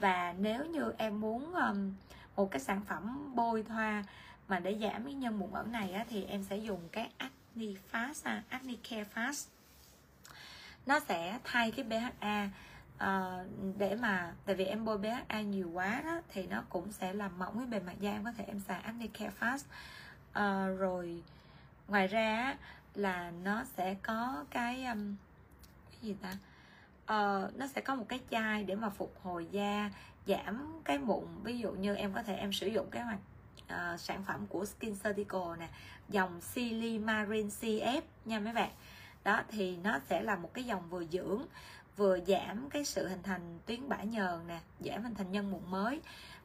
Và nếu như em muốn um, một cái sản phẩm bôi thoa mà để giảm cái nhân mụn ẩn này á, thì em sẽ dùng cái Acne Fast à, Acne Care Fast. Nó sẽ thay cái BHA uh, ờ, để mà tại vì em bôi BHA nhiều quá đó thì nó cũng sẽ làm mỏng cái bề mặt da em có thể em xài Acne Care Fast. Uh, rồi ngoài ra là nó sẽ có cái um, cái gì ta? Ờ, nó sẽ có một cái chai để mà phục hồi da giảm cái mụn. Ví dụ như em có thể em sử dụng cái hoạt uh, sản phẩm của Skin Surgical nè dòng Silimarin CF nha mấy bạn. Đó thì nó sẽ là một cái dòng vừa dưỡng vừa giảm cái sự hình thành tuyến bã nhờn nè giảm hình thành nhân mụn mới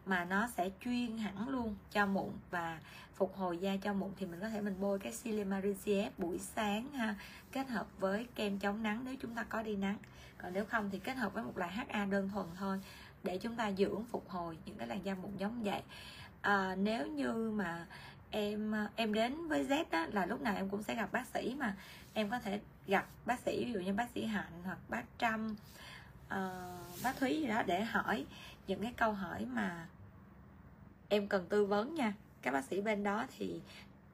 mà nó sẽ chuyên hẳn luôn cho mụn và phục hồi da cho mụn. Thì mình có thể mình bôi cái Silimarin buổi sáng ha kết hợp với kem chống nắng nếu chúng ta có đi nắng. Còn nếu không thì kết hợp với một loại HA đơn thuần thôi để chúng ta dưỡng phục hồi những cái làn da mụn giống vậy. À, nếu như mà em em đến với Z đó là lúc nào em cũng sẽ gặp bác sĩ mà. Em có thể gặp bác sĩ ví dụ như bác sĩ hạnh hoặc bác trâm uh, bác thúy gì đó để hỏi những cái câu hỏi mà em cần tư vấn nha. Các bác sĩ bên đó thì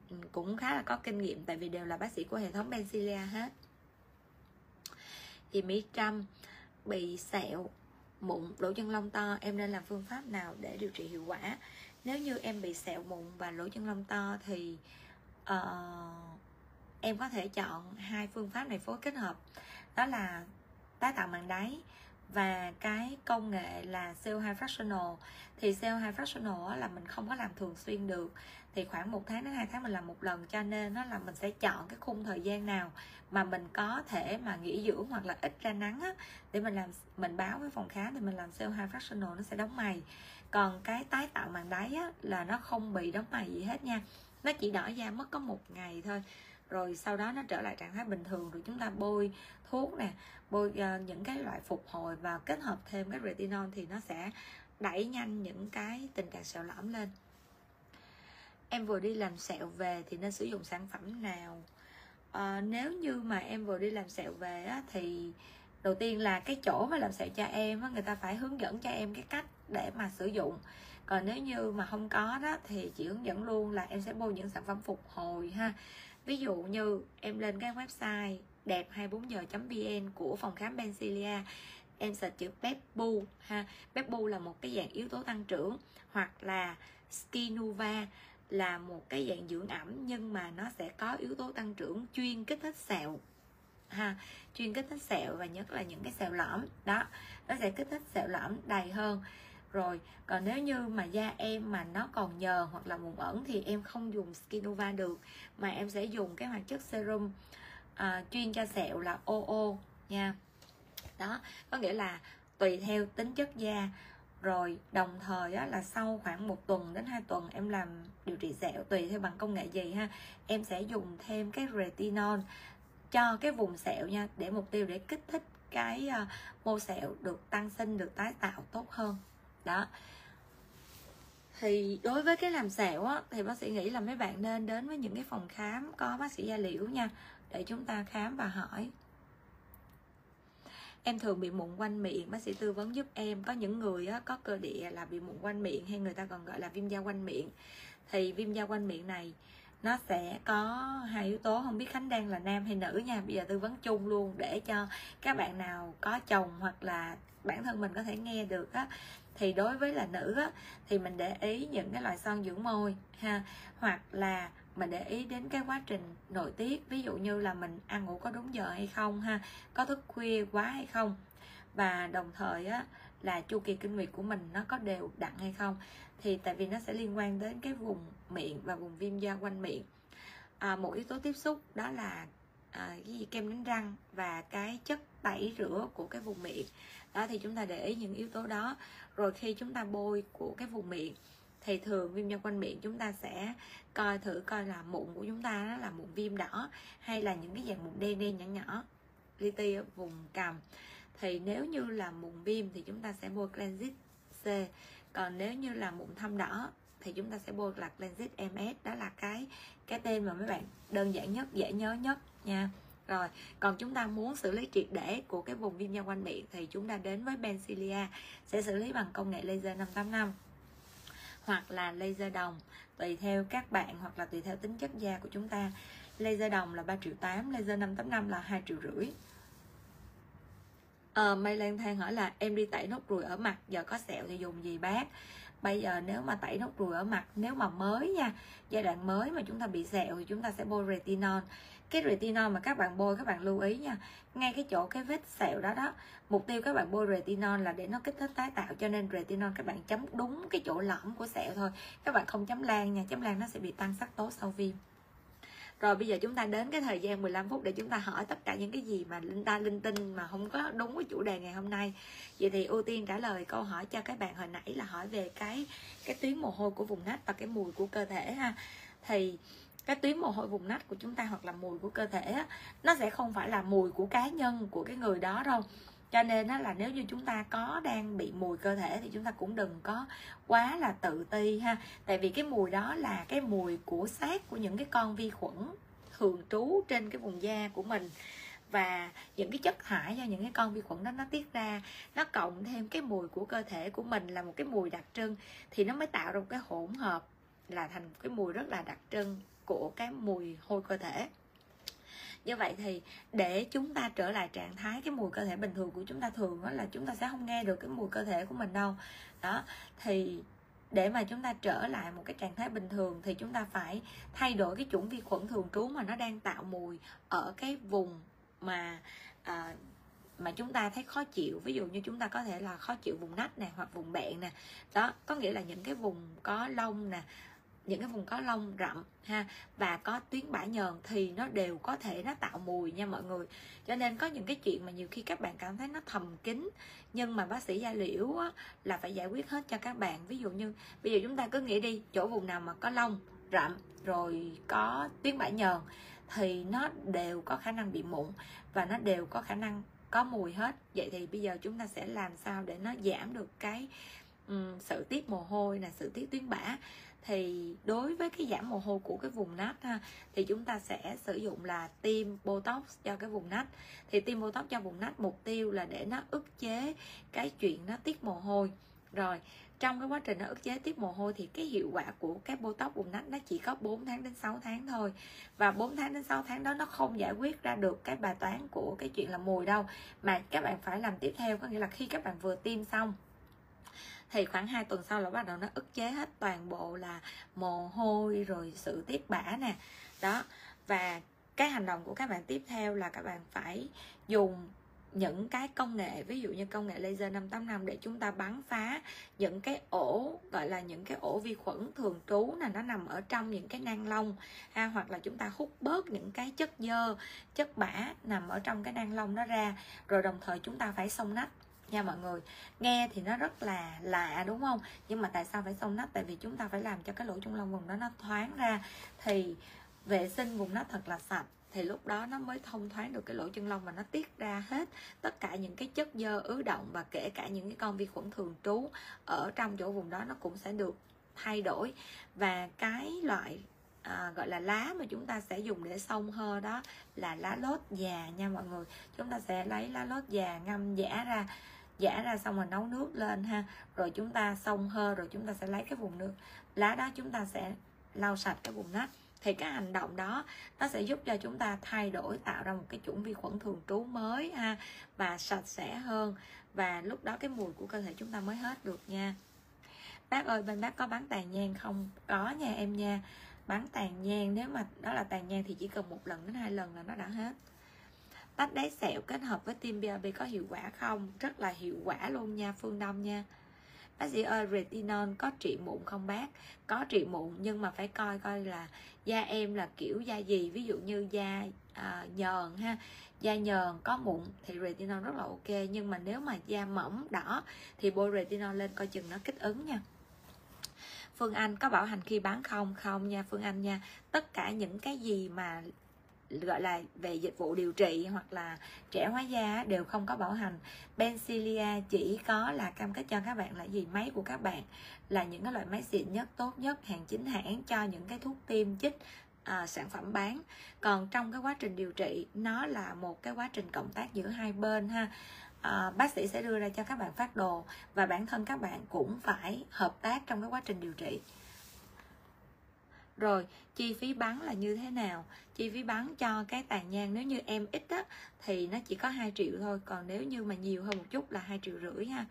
ừ, cũng khá là có kinh nghiệm tại vì đều là bác sĩ của hệ thống Bencilia hết. Thì Mỹ Trâm bị sẹo mụn lỗ chân lông to em nên làm phương pháp nào để điều trị hiệu quả? Nếu như em bị sẹo mụn và lỗ chân lông to thì uh, em có thể chọn hai phương pháp này phối kết hợp. Đó là tái tạo màng đáy và cái công nghệ là sale high fractional. Thì sale high fractional là mình không có làm thường xuyên được. Thì khoảng một tháng đến hai tháng mình làm một lần cho nên nó là mình sẽ chọn cái khung thời gian nào mà mình có thể mà nghỉ dưỡng hoặc là ít ra nắng á, để mình làm mình báo với phòng khám thì mình làm sale high fractional nó sẽ đóng mày. Còn cái tái tạo màng đáy á, là nó không bị đóng mày gì hết nha. Nó chỉ đỏ da mất có một ngày thôi. Rồi sau đó nó trở lại trạng thái bình thường rồi chúng ta bôi thuốc nè bôi uh, những cái loại phục hồi và kết hợp thêm cái retinol thì nó sẽ đẩy nhanh những cái tình trạng sẹo lõm lên. Em vừa đi làm sẹo về thì nên sử dụng sản phẩm nào? À, nếu như mà em vừa đi làm sẹo về á, thì đầu tiên là cái chỗ mà làm sẹo cho em á, người ta phải hướng dẫn cho em cái cách để mà sử dụng. Còn nếu như mà không có đó thì chỉ hướng dẫn luôn là em sẽ bôi những sản phẩm phục hồi ha. Ví dụ như em lên cái website đẹp 24 giờ vn của phòng khám Bencilia em sẽ chữ Pepbu ha. Pepbu là một cái dạng yếu tố tăng trưởng, hoặc là Skinuva là một cái dạng dưỡng ẩm, nhưng mà nó sẽ có yếu tố tăng trưởng chuyên kích thích sẹo, ha. Chuyên kích thích sẹo và nhất là những cái sẹo lõm, đó. Nó sẽ kích thích sẹo lõm đầy hơn. Rồi, còn nếu như mà da em mà nó còn nhờn hoặc là mụn ẩn thì em không dùng Skinova được, mà em sẽ dùng cái hoạt chất serum à, chuyên cho sẹo là OO nha. Đó có nghĩa là tùy theo tính chất da. Rồi đồng thời á, là sau khoảng một tuần đến hai tuần em làm điều trị sẹo tùy theo bằng công nghệ gì ha em sẽ dùng thêm cái retinol cho cái vùng sẹo nha để mục tiêu để kích thích cái uh, mô sẹo được tăng sinh được tái tạo tốt hơn. Đó. Thì đối với cái làm sẹo á, thì bác sĩ nghĩ là mấy bạn nên đến với những cái phòng khám có bác sĩ da liễu nha để chúng ta khám và hỏi. Em thường bị mụn quanh miệng bác sĩ tư vấn giúp em. Có những người có cơ địa là bị mụn quanh miệng hay người ta còn gọi là viêm da quanh miệng. Thì viêm da quanh miệng này nó sẽ có hai yếu tố không biết khánh đang là nam hay nữ nha. Bây giờ tư vấn chung luôn để cho các bạn nào có chồng hoặc là bản thân mình có thể nghe được á. Thì đối với là nữ á, thì mình để ý những cái loại son dưỡng môi ha hoặc là mình để ý đến cái quá trình nội tiết ví dụ như là mình ăn ngủ có đúng giờ hay không ha có thức khuya quá hay không. Và đồng thời á là chu kỳ kinh nguyệt của mình nó có đều đặn hay không thì tại vì nó sẽ liên quan đến cái vùng miệng và vùng viêm da quanh miệng. À, một yếu tố tiếp xúc đó là à, cái gì? Kem đánh răng và cái chất tẩy rửa của cái vùng miệng. Đó thì chúng ta để ý những yếu tố đó. Rồi khi chúng ta bôi của cái vùng miệng thì thường viêm da quanh miệng chúng ta sẽ coi thử coi là mụn của chúng ta đó là mụn viêm đỏ hay là những cái dạng mụn đen đen nhỏ nhỏ, li ti ở vùng cằm. Thì nếu như là mụn viêm thì chúng ta sẽ bôi cleansit C. Còn nếu như là mụn thâm đỏ thì chúng ta sẽ bôi là cleansit MS đó là cái cái tên mà mấy bạn đơn giản nhất, dễ nhớ nhất nha. Rồi, còn chúng ta muốn xử lý triệt để của cái vùng viêm da quanh miệng thì chúng ta đến với Bencilia, sẽ xử lý bằng công nghệ laser 585 hoặc là laser đồng tùy theo các bạn hoặc là tùy theo tính chất da của chúng ta. Laser đồng là 3 triệu 8 laser 585 là 2 triệu rưỡi. Ờ, à, Mây Lan Thang hỏi là em đi tẩy nốt ruồi ở mặt giờ có sẹo thì dùng gì bác? Bây giờ nếu mà tẩy nốt ruồi ở mặt nếu mà mới nha giai đoạn mới mà chúng ta bị sẹo thì chúng ta sẽ bôi retinol cái retinol mà các bạn bôi, các bạn lưu ý nha. Ngay cái chỗ cái vết sẹo đó đó, mục tiêu các bạn bôi retinol là để nó kích thích tái tạo, cho nên retinol các bạn chấm đúng cái chỗ lõm của sẹo thôi. Các bạn không chấm lan nha, chấm lan nó sẽ bị tăng sắc tố sau viêm. Rồi bây giờ chúng ta đến cái thời gian 15 phút để chúng ta hỏi tất cả những cái gì mà linh, ta linh tinh mà không có đúng với chủ đề ngày hôm nay. Vậy thì ưu tiên trả lời câu hỏi cho các bạn hồi nãy là hỏi về cái cái tuyến mồ hôi của vùng nách và cái mùi của cơ thể ha. Thì cái tuyến mồ hôi vùng nách của chúng ta hoặc là mùi của cơ thể á, nó sẽ không phải là mùi của cá nhân của cái người đó đâu. Cho nên đó là nếu như chúng ta có đang bị mùi cơ thể thì chúng ta cũng đừng có quá là tự ti ha. Tại vì cái mùi đó là cái mùi của xác của những cái con vi khuẩn thường trú trên cái vùng da của mình. Và những cái chất thải do những cái con vi khuẩn đó nó tiết ra nó cộng thêm cái mùi của cơ thể của mình là một cái mùi đặc trưng thì nó mới tạo ra một cái hỗn hợp là thành một cái mùi rất là đặc trưng của cái mùi hôi cơ thể. Như vậy thì để chúng ta trở lại trạng thái cái mùi cơ thể bình thường của chúng ta thường đó là chúng ta sẽ không nghe được cái mùi cơ thể của mình đâu. Đó thì để mà chúng ta trở lại một cái trạng thái bình thường thì chúng ta phải thay đổi cái chủng vi khuẩn thường trú mà nó đang tạo mùi ở cái vùng mà à, mà chúng ta thấy khó chịu. Ví dụ như chúng ta có thể là khó chịu vùng nách nè hoặc vùng bẹn nè. Đó có nghĩa là những cái vùng có lông nè những cái vùng có lông rậm ha và có tuyến bã nhờn thì nó đều có thể nó tạo mùi nha mọi người. Cho nên có những cái chuyện mà nhiều khi các bạn cảm thấy nó thầm kín nhưng mà bác sĩ da liễu á, là phải giải quyết hết cho các bạn. Ví dụ như bây giờ chúng ta cứ nghĩ đi chỗ vùng nào mà có lông rậm rồi có tuyến bã nhờn thì nó đều có khả năng bị mụn và nó đều có khả năng có mùi hết. Vậy thì bây giờ chúng ta sẽ làm sao để nó giảm được cái um, sự tiết mồ hôi là sự tiết tuyến bã? Thì đối với cái giảm mồ hôi của cái vùng nách ha, thì chúng ta sẽ sử dụng là tiêm botox cho cái vùng nách. Thì tiêm botox cho vùng nách mục tiêu là để nó ức chế cái chuyện nó tiết mồ hôi. Rồi, trong cái quá trình nó ức chế tiết mồ hôi thì cái hiệu quả của cái botox vùng nách nó chỉ có 4 tháng đến 6 tháng thôi. Và 4 tháng đến 6 tháng đó nó không giải quyết ra được cái bài toán của cái chuyện là mùi đâu. Mà các bạn phải làm tiếp theo, có nghĩa là khi các bạn vừa tiêm xong thì khoảng 2 tuần sau là bắt đầu nó ức chế hết toàn bộ là mồ hôi rồi sự tiết bã nè. Đó, và cái hành động của các bạn tiếp theo là các bạn phải dùng những cái công nghệ, ví dụ như công nghệ laser 585 để chúng ta bắn phá những cái ổ, gọi là những cái ổ vi khuẩn thường trú là nó nằm ở trong những cái nang lông, ha, hoặc là chúng ta hút bớt những cái chất dơ, chất bã nằm ở trong cái nang lông đó ra. Rồi đồng thời chúng ta phải xông nách nha mọi người. Nghe thì nó rất là lạ đúng không? Nhưng mà tại sao phải xông nách tại vì chúng ta phải làm cho cái lỗ trung lông vùng đó nó thoáng ra. Thì vệ sinh vùng nó thật là sạch. Thì lúc đó nó mới thông thoáng được cái lỗ chân lông và nó tiết ra hết tất cả những cái chất dơ ứ động và kể cả những cái con vi khuẩn thường trú ở trong chỗ vùng đó nó cũng sẽ được thay đổi. Và cái loại à, gọi là lá mà chúng ta sẽ dùng để xông hơ đó là lá lốt già nha mọi người. Chúng ta sẽ lấy lá lốt già ngâm giả ra giả ra xong rồi nấu nước lên ha. Rồi chúng ta xông hơ rồi chúng ta sẽ lấy cái vùng nước, lá đó chúng ta sẽ lau sạch cái vùng nách. Thì cái hành động đó, nó sẽ giúp cho chúng ta thay đổi, tạo ra một cái chủng vi khuẩn thường trú mới ha, và sạch sẽ hơn. Và lúc đó cái mùi của cơ thể chúng ta mới hết được nha. Bác ơi, bên bác có bán tàn nhang không? Có nha em nha. Bán tàn nhang, nếu mà đó là tàn nhang thì chỉ cần một lần đến hai lần là nó đã hết tách đáy sẹo kết hợp với tim BRB có hiệu quả không? Rất là hiệu quả luôn nha Phương Đông nha. Bác sĩ ơi retinol có trị mụn không bác? Có trị mụn nhưng mà phải coi coi là da em là kiểu da gì. Ví dụ như da à, nhờn ha. Da nhờn có mụn thì retinol rất là ok. Nhưng mà nếu mà da mỏng đỏ thì bôi retinol lên coi chừng nó kích ứng nha. Phương Anh có bảo hành khi bán không? Không nha Phương Anh nha. Tất cả những cái gì mà gọi là về dịch vụ điều trị hoặc là trẻ hóa da đều không có bảo hành. Bencilia chỉ có là cam kết cho các bạn là gì? Máy của các bạn là những cái loại máy xịn nhất tốt nhất hàng chính hãng cho những cái thuốc tiêm chích à, sản phẩm bán. Còn trong cái quá trình điều trị nó là một cái quá trình cộng tác giữa hai bên ha. À, bác sĩ sẽ đưa ra cho các bạn phát đồ và bản thân các bạn cũng phải hợp tác trong cái quá trình điều trị rồi, chi phí bắn là như thế nào? Chi phí bắn cho cái tàn nhang nếu như em ít á, thì nó chỉ có 2 triệu thôi, còn nếu như mà nhiều hơn một chút là hai triệu rưỡi ha.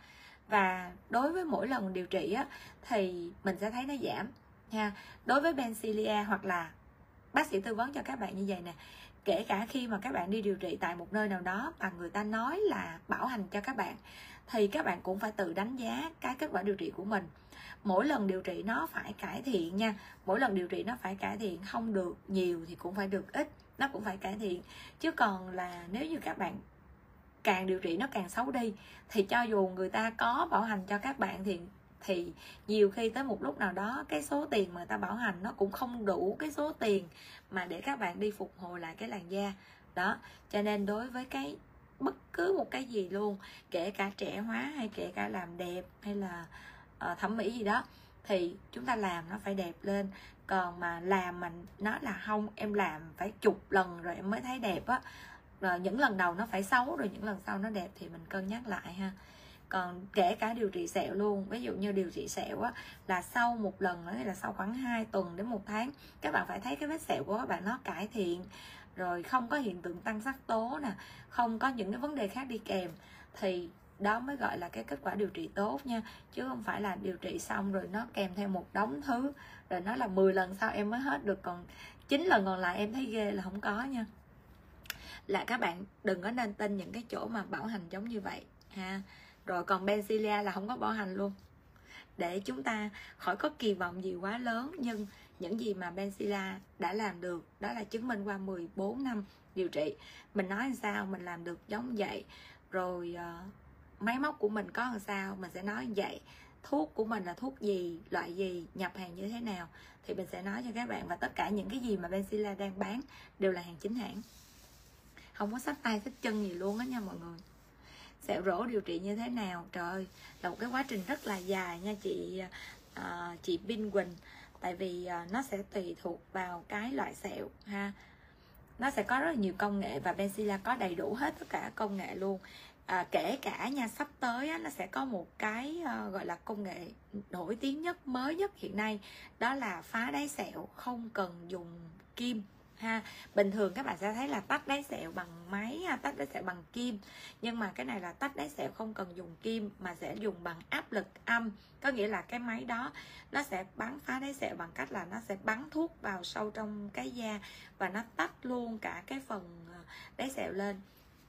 Và đối với mỗi lần điều trị á, thì mình sẽ thấy nó giảm ha đối với Bencilia hoặc là bác sĩ tư vấn cho các bạn như vậy nè, kể cả khi mà các bạn đi điều trị tại một nơi nào đó và người ta nói là bảo hành cho các bạn, thì các bạn cũng phải tự đánh giá cái kết quả điều trị của mình mỗi lần điều trị nó phải cải thiện nha. Mỗi lần điều trị nó phải cải thiện, không được nhiều thì cũng phải được ít, nó cũng phải cải thiện. Chứ còn là nếu như các bạn càng điều trị nó càng xấu đi, thì cho dù người ta có bảo hành cho các bạn thì thì nhiều khi tới một lúc nào đó cái số tiền mà ta bảo hành nó cũng không đủ cái số tiền mà để các bạn đi phục hồi lại cái làn da. Đó, cho nên đối với cái bất cứ một cái gì luôn, kể cả trẻ hóa hay kể cả làm đẹp hay là uh, thẩm mỹ gì đó thì chúng ta làm nó phải đẹp lên. Còn mà làm mà nó là không em làm phải chục lần rồi em mới thấy đẹp á. Rồi những lần đầu nó phải xấu rồi những lần sau nó đẹp thì mình cân nhắc lại ha. Còn kể cả điều trị sẹo luôn ví dụ như điều trị sẹo á là sau một lần nữa là sau khoảng 2 tuần đến một tháng các bạn phải thấy cái vết sẹo của các bạn nó cải thiện. Rồi không có hiện tượng tăng sắc tố nè không có những cái vấn đề khác đi kèm. Thì đó mới gọi là cái kết quả điều trị tốt nha chứ không phải là điều trị xong rồi nó kèm theo một đống thứ. Rồi nó là 10 lần sau em mới hết được còn 9 lần còn lại em thấy ghê là không có nha. Là các bạn đừng có nên tin những cái chỗ mà bảo hành giống như vậy ha. Rồi còn Benzilia là không có bảo hành luôn. Để chúng ta khỏi có kỳ vọng gì quá lớn nhưng những gì mà Benzilla đã làm được đó là chứng minh qua 14 năm điều trị. Mình nói làm sao mình làm được giống vậy. Rồi uh, máy móc của mình có làm sao? Mình sẽ nói như vậy. Thuốc của mình là thuốc gì? Loại gì? Nhập hàng như thế nào? Thì mình sẽ nói cho các bạn và tất cả những cái gì mà Benzilla đang bán đều là hàng chính hãng. Không có sách tay sách chân gì luôn á nha mọi người. Sẹo rỗ điều trị như thế nào? Trời ơi là một cái quá trình rất là dài nha chị uh, chị Vinh Quỳnh. Tại vì uh, nó sẽ tùy thuộc vào cái loại sẹo ha. Nó sẽ có rất là nhiều công nghệ và Benzilla có đầy đủ hết tất cả công nghệ luôn à, kể cả nha sắp tới á, nó sẽ có một cái uh, gọi là công nghệ nổi tiếng nhất mới nhất hiện nay đó là phá đáy sẹo không cần dùng kim ha. Bình thường các bạn sẽ thấy là tách đáy sẹo bằng máy tách đáy sẹo bằng kim nhưng mà cái này là tách đáy sẹo không cần dùng kim mà sẽ dùng bằng áp lực âm. Có nghĩa là cái máy đó nó sẽ bắn phá đáy sẹo bằng cách là nó sẽ bắn thuốc vào sâu trong cái da và nó tách luôn cả cái phần ờ, đáy sẹo lên.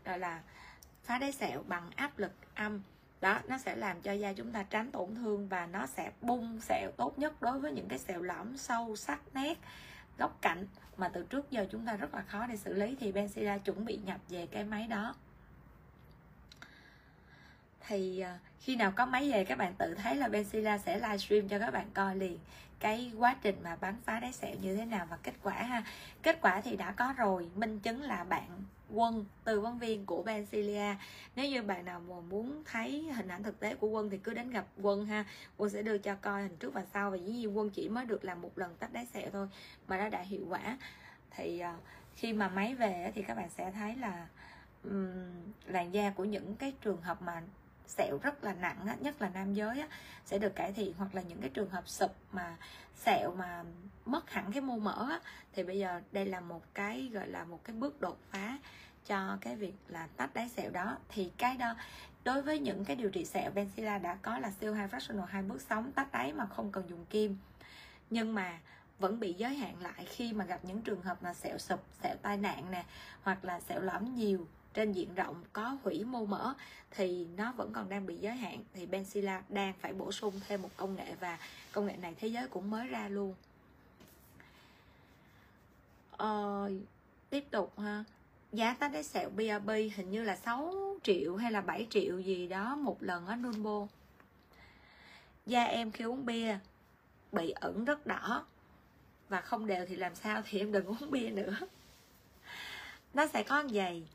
Gọi là phá đáy sẹo bằng áp lực âm. Đó, nó sẽ làm cho da chúng ta tránh tổn thương và nó sẽ bung sẹo tốt nhất đối với những cái sẹo lõm, sâu, sắc, nét, góc cạnh mà từ trước giờ chúng ta rất là khó để xử lý thì Benzilla chuẩn bị nhập về cái máy đó. Thì à, khi nào có máy về, các bạn tự thấy là Benzilla sẽ livestream cho các bạn coi liền cái quá trình mà bắn phá đáy sẹo như thế nào và kết quả ha. Kết quả thì đã có rồi, minh chứng là bạn quân tư vấn viên của Bensilia nếu như bạn nào mà muốn thấy hình ảnh thực tế của quân thì cứ đến gặp quân ha. Quân sẽ đưa cho coi hình trước và sau và dĩ nhiên quân chỉ mới được làm một lần tách đáy sẹo thôi mà nó đã hiệu quả. Thì à, khi mà máy về thì các bạn sẽ thấy là um, làn da của những cái trường hợp mà sẹo rất là nặng nhất là nam giới sẽ được cải thiện hoặc là những cái trường hợp sụp mà sẹo mà mất hẳn cái mô mỡ thì bây giờ đây là một cái, gọi là một cái bước đột phá cho cái việc là tách đáy sẹo đó. Thì cái đó, đối với những cái điều trị sẹo Benzilla đã có là siêu hai fractional, hai bước sống tách đáy mà không cần dùng kim. Nhưng mà vẫn bị giới hạn lại khi mà gặp những trường hợp mà sẹo sụp sẹo tai nạn nè, hoặc là sẹo lõm nhiều trên diện rộng, có hủy mô mỡ, thì nó vẫn còn đang bị giới hạn. Thì Benzilla đang phải bổ sung thêm một công nghệ và công nghệ này thế giới cũng mới ra luôn uh, tiếp tục ha. Giá tách đáy sẹo BRB hình như là 6 triệu hay là 7 triệu gì đó một lần ở Nunbo. Da em khi uống bia bị ẩn rất đỏ. Và không đều thì làm sao thì em đừng uống bia nữa. Nó sẽ có vậy.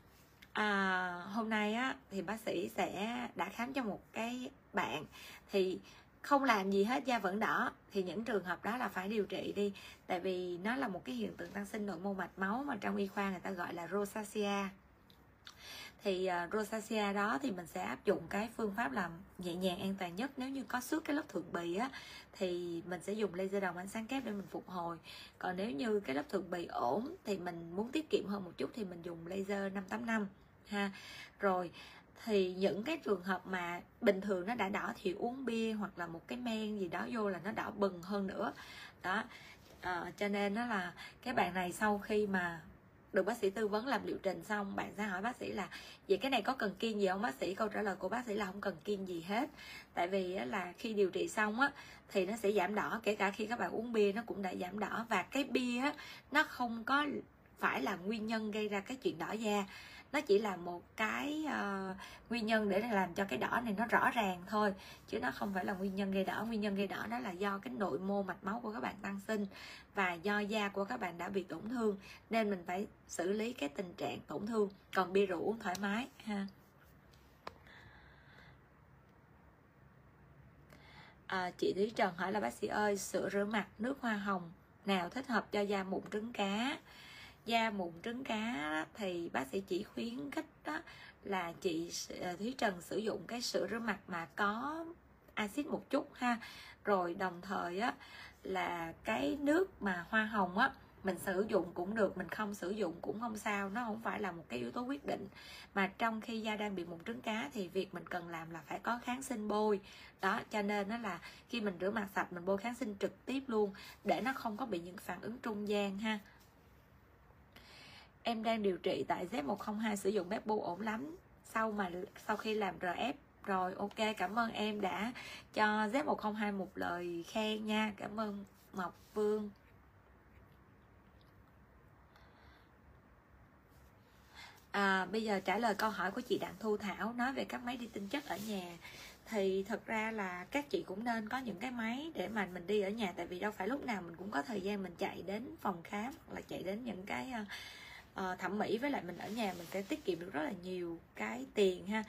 À, hôm nay á thì bác sĩ sẽ đã khám cho một cái bạn. Thì không làm gì hết da vẫn đỏ thì những trường hợp đó là phải điều trị đi. Tại vì nó là một cái hiện tượng tăng sinh nội mô mạch máu mà trong y khoa người ta gọi là rosacea. Thì uh, rosacea đó thì mình sẽ áp dụng cái phương pháp làm nhẹ nhàng an toàn nhất. Nếu như có xước cái lớp thượng bì á thì mình sẽ dùng laser đồng ánh sáng kép để mình phục hồi. Còn nếu như cái lớp thượng bì ổn thì mình muốn tiết kiệm hơn một chút thì mình dùng laser 585 ha. Rồi thì những cái trường hợp mà bình thường nó đã đỏ thì uống bia hoặc là một cái men gì đó vô là nó đỏ bừng hơn nữa. Đó. À, cho nên nó là cái bạn này sau khi mà được bác sĩ tư vấn làm liệu trình xong bạn sẽ hỏi bác sĩ là vậy cái này có cần kiêng gì không? Bác sĩ câu trả lời của bác sĩ là không cần kiêng gì hết. Tại vì là khi điều trị xong á thì nó sẽ giảm đỏ kể cả khi các bạn uống bia nó cũng đã giảm đỏ. Và cái bia á nó không có phải là nguyên nhân gây ra cái chuyện đỏ da nó chỉ là một cái uh, nguyên nhân để làm cho cái đỏ này nó rõ ràng thôi chứ nó không phải là nguyên nhân gây đỏ. Nguyên nhân gây đỏ đó là do cái nội mô mạch máu của các bạn tăng sinh và do da của các bạn đã bị tổn thương nên mình phải xử lý cái tình trạng tổn thương. Còn bia rượu uống thoải mái ha. À, chị Thúy Trần hỏi là bác sĩ ơi sữa rửa mặt nước hoa hồng nào thích hợp cho da mụn trứng cá? Da mụn trứng cá thì bác sĩ chỉ khuyến khích đó là chị ờ, Thúy Trần sử dụng cái sữa rửa mặt mà có axit một chút ha. Rồi đồng thời á, là cái nước mà hoa hồng á, mình sử dụng cũng được, mình không sử dụng cũng không sao, nó không phải là một cái yếu tố quyết định. Mà trong khi da đang bị mụn trứng cá thì việc mình cần làm là phải có kháng sinh bôi. Đó, cho nên nó là khi mình rửa mặt sạch, mình bôi kháng sinh trực tiếp luôn, để nó không có bị những phản ứng trung gian ha em đang điều trị tại Z102 sử dụng Bepu ổn lắm. Sau mà sau khi làm RF rồi ok cảm ơn em đã cho Z102 một lời khen nha. Cảm ơn Mộc Vương à, bây giờ trả lời câu hỏi của chị Đặng Thu Thảo. Nói về các máy đi tinh chất ở nhà thì thật ra là các chị cũng nên có những cái máy để mà mình đi ở nhà. Tại vì đâu phải lúc nào mình cũng có thời gian mình chạy đến phòng khám hoặc là chạy đến những cái ờ, uh, thẩm mỹ với lại mình ở nhà mình sẽ tiết kiệm được rất là nhiều cái tiền ha.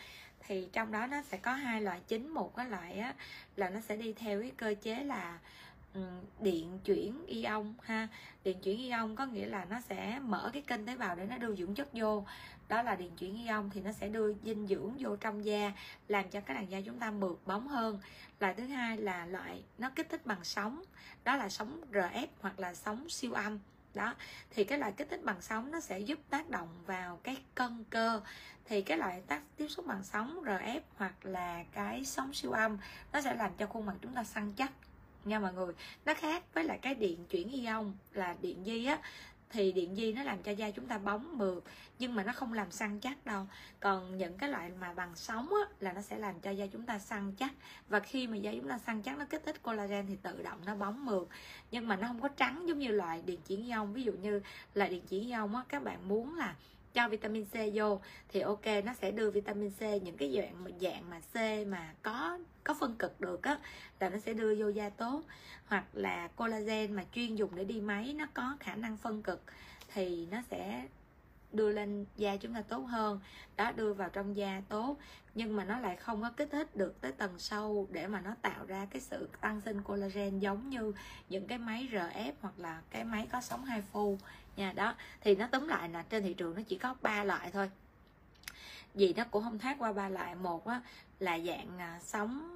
Thì trong đó nó sẽ có hai loại chính. Một cái loại á là nó sẽ đi theo cái cơ chế là điện chuyển ion ha. Điện chuyển ion có nghĩa là nó sẽ mở cái kênh tế bào để nó đưa dưỡng chất vô. Đó là điện chuyển ion thì nó sẽ đưa dinh dưỡng vô trong da làm cho cái làn da chúng ta mượt bóng hơn. Loại thứ hai là loại nó kích thích bằng sóng. Đó là sóng rf hoặc là sóng siêu âm đó, thì cái loại kích thích bằng sóng nó sẽ giúp tác động vào cái cân cơ. Thì cái loại tác tiếp xúc bằng sóng rf hoặc là cái sóng siêu âm, nó sẽ làm cho khuôn mặt chúng ta săn chắc. Nha mọi người, nó khác với lại cái điện chuyển ion là điện di á thì điện di nó làm cho da chúng ta bóng mượt nhưng mà nó không làm săn chắc đâu. Còn những cái loại mà bằng sóng á, là nó sẽ làm cho da chúng ta săn chắc. Và khi mà da chúng ta săn chắc nó kích thích collagen thì tự động nó bóng mượt. Nhưng mà nó không có trắng giống như loại điện chuyển ion ví dụ như là điện chuyển ion á các bạn muốn là cho vitamin C vô thì ok nó sẽ đưa vitamin C những cái dạng dạng mà C mà có có phân cực được á là nó sẽ đưa vô da tốt. Hoặc là collagen mà chuyên dùng để đi máy nó có khả năng phân cực thì nó sẽ đưa lên da chúng ta tốt hơn. Đó đưa vào trong da tốt. Nhưng mà nó lại không có kích thích được tới tầng sâu để mà nó tạo ra cái sự tăng sinh collagen giống như những cái máy RF hoặc là cái máy có sóng hai phu. Nha đó. Thì nó tóm lại là trên thị trường nó chỉ có ba loại thôi. Vì nó cũng không thoát qua ba loại. Một á, là dạng à, sóng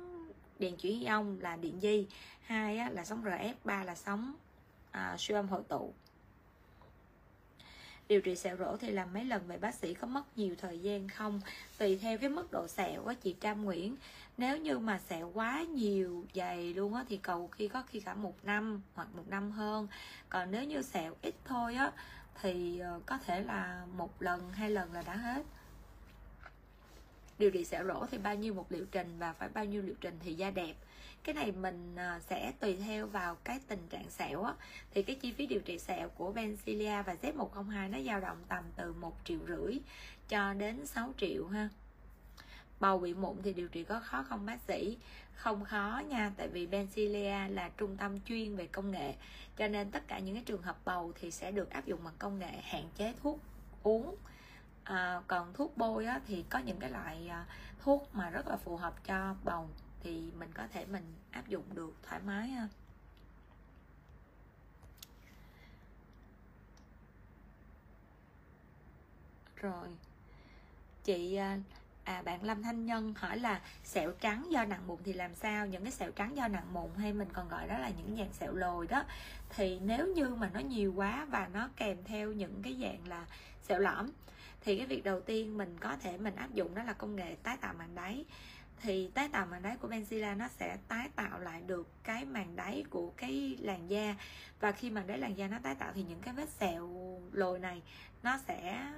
điện chuyển ion là điện di hai là sóng rf ba là sóng à, siêu âm hội tụ. Điều trị sẹo rỗ thì làm mấy lần vậy bác sĩ có mất nhiều thời gian không? Tùy theo cái mức độ sẹo của chị Trâm Nguyễn. Nếu như mà sẹo quá nhiều dày luôn á thì cầu khi có khi cả một năm hoặc một năm hơn. Còn nếu như sẹo ít thôi á thì ờ, có thể là một lần hai lần là đã hết điều trị sẹo rỗ thì bao nhiêu một liệu trình và phải bao nhiêu liệu trình thì da đẹp. Cái này mình à, sẽ tùy theo vào cái tình trạng sẹo á. Thì cái chi phí điều trị sẹo của Bencilia và Z102 nó dao động tầm từ một triệu rưỡi cho đến 6 triệu ha. Bầu bị mụn thì điều trị có khó không bác sĩ? Không khó nha, tại vì Bencilia là trung tâm chuyên về công nghệ, cho nên tất cả những cái trường hợp bầu thì sẽ được áp dụng bằng công nghệ hạn chế thuốc uống à, còn thuốc bôi á, thì có những cái loại à, thuốc mà rất là phù hợp cho bầu thì mình có thể mình áp dụng được thoải mái ha. Rồi chị à, à bạn Lâm Thanh Nhân hỏi là sẹo trắng do nặng mụn thì làm sao? Những cái sẹo trắng do nặng mụn hay mình còn gọi đó là những dạng sẹo lồi đó. Thì nếu như mà nó nhiều quá và nó kèm theo những cái dạng là sẹo lõm thì cái việc đầu tiên mình có thể mình áp dụng đó là công nghệ tái tạo màng đáy. Thì tái tạo màng đáy của Benzilla nó sẽ tái tạo lại được cái màng đáy của cái làn da. Và khi màng đáy làn da nó tái tạo thì những cái vết sẹo lồi này nó sẽ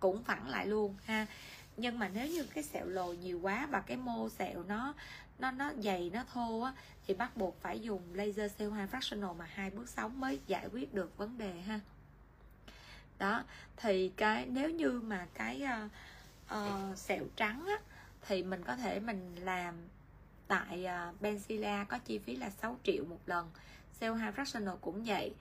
cũng phẳng lại luôn, ha. Nhưng mà nếu như cái sẹo lồi nhiều quá và cái mô sẹo nó nó nó dày, nó thô á, thì bắt buộc phải dùng laser CO2 fractional mà hai bước sóng mới giải quyết được vấn đề, ha đó thì cái nếu như mà cái uh, uh, sẹo trắng á thì mình có thể mình làm tại uh, Benzilla có chi phí là 6 triệu một lần. CO2 fractional cũng vậy.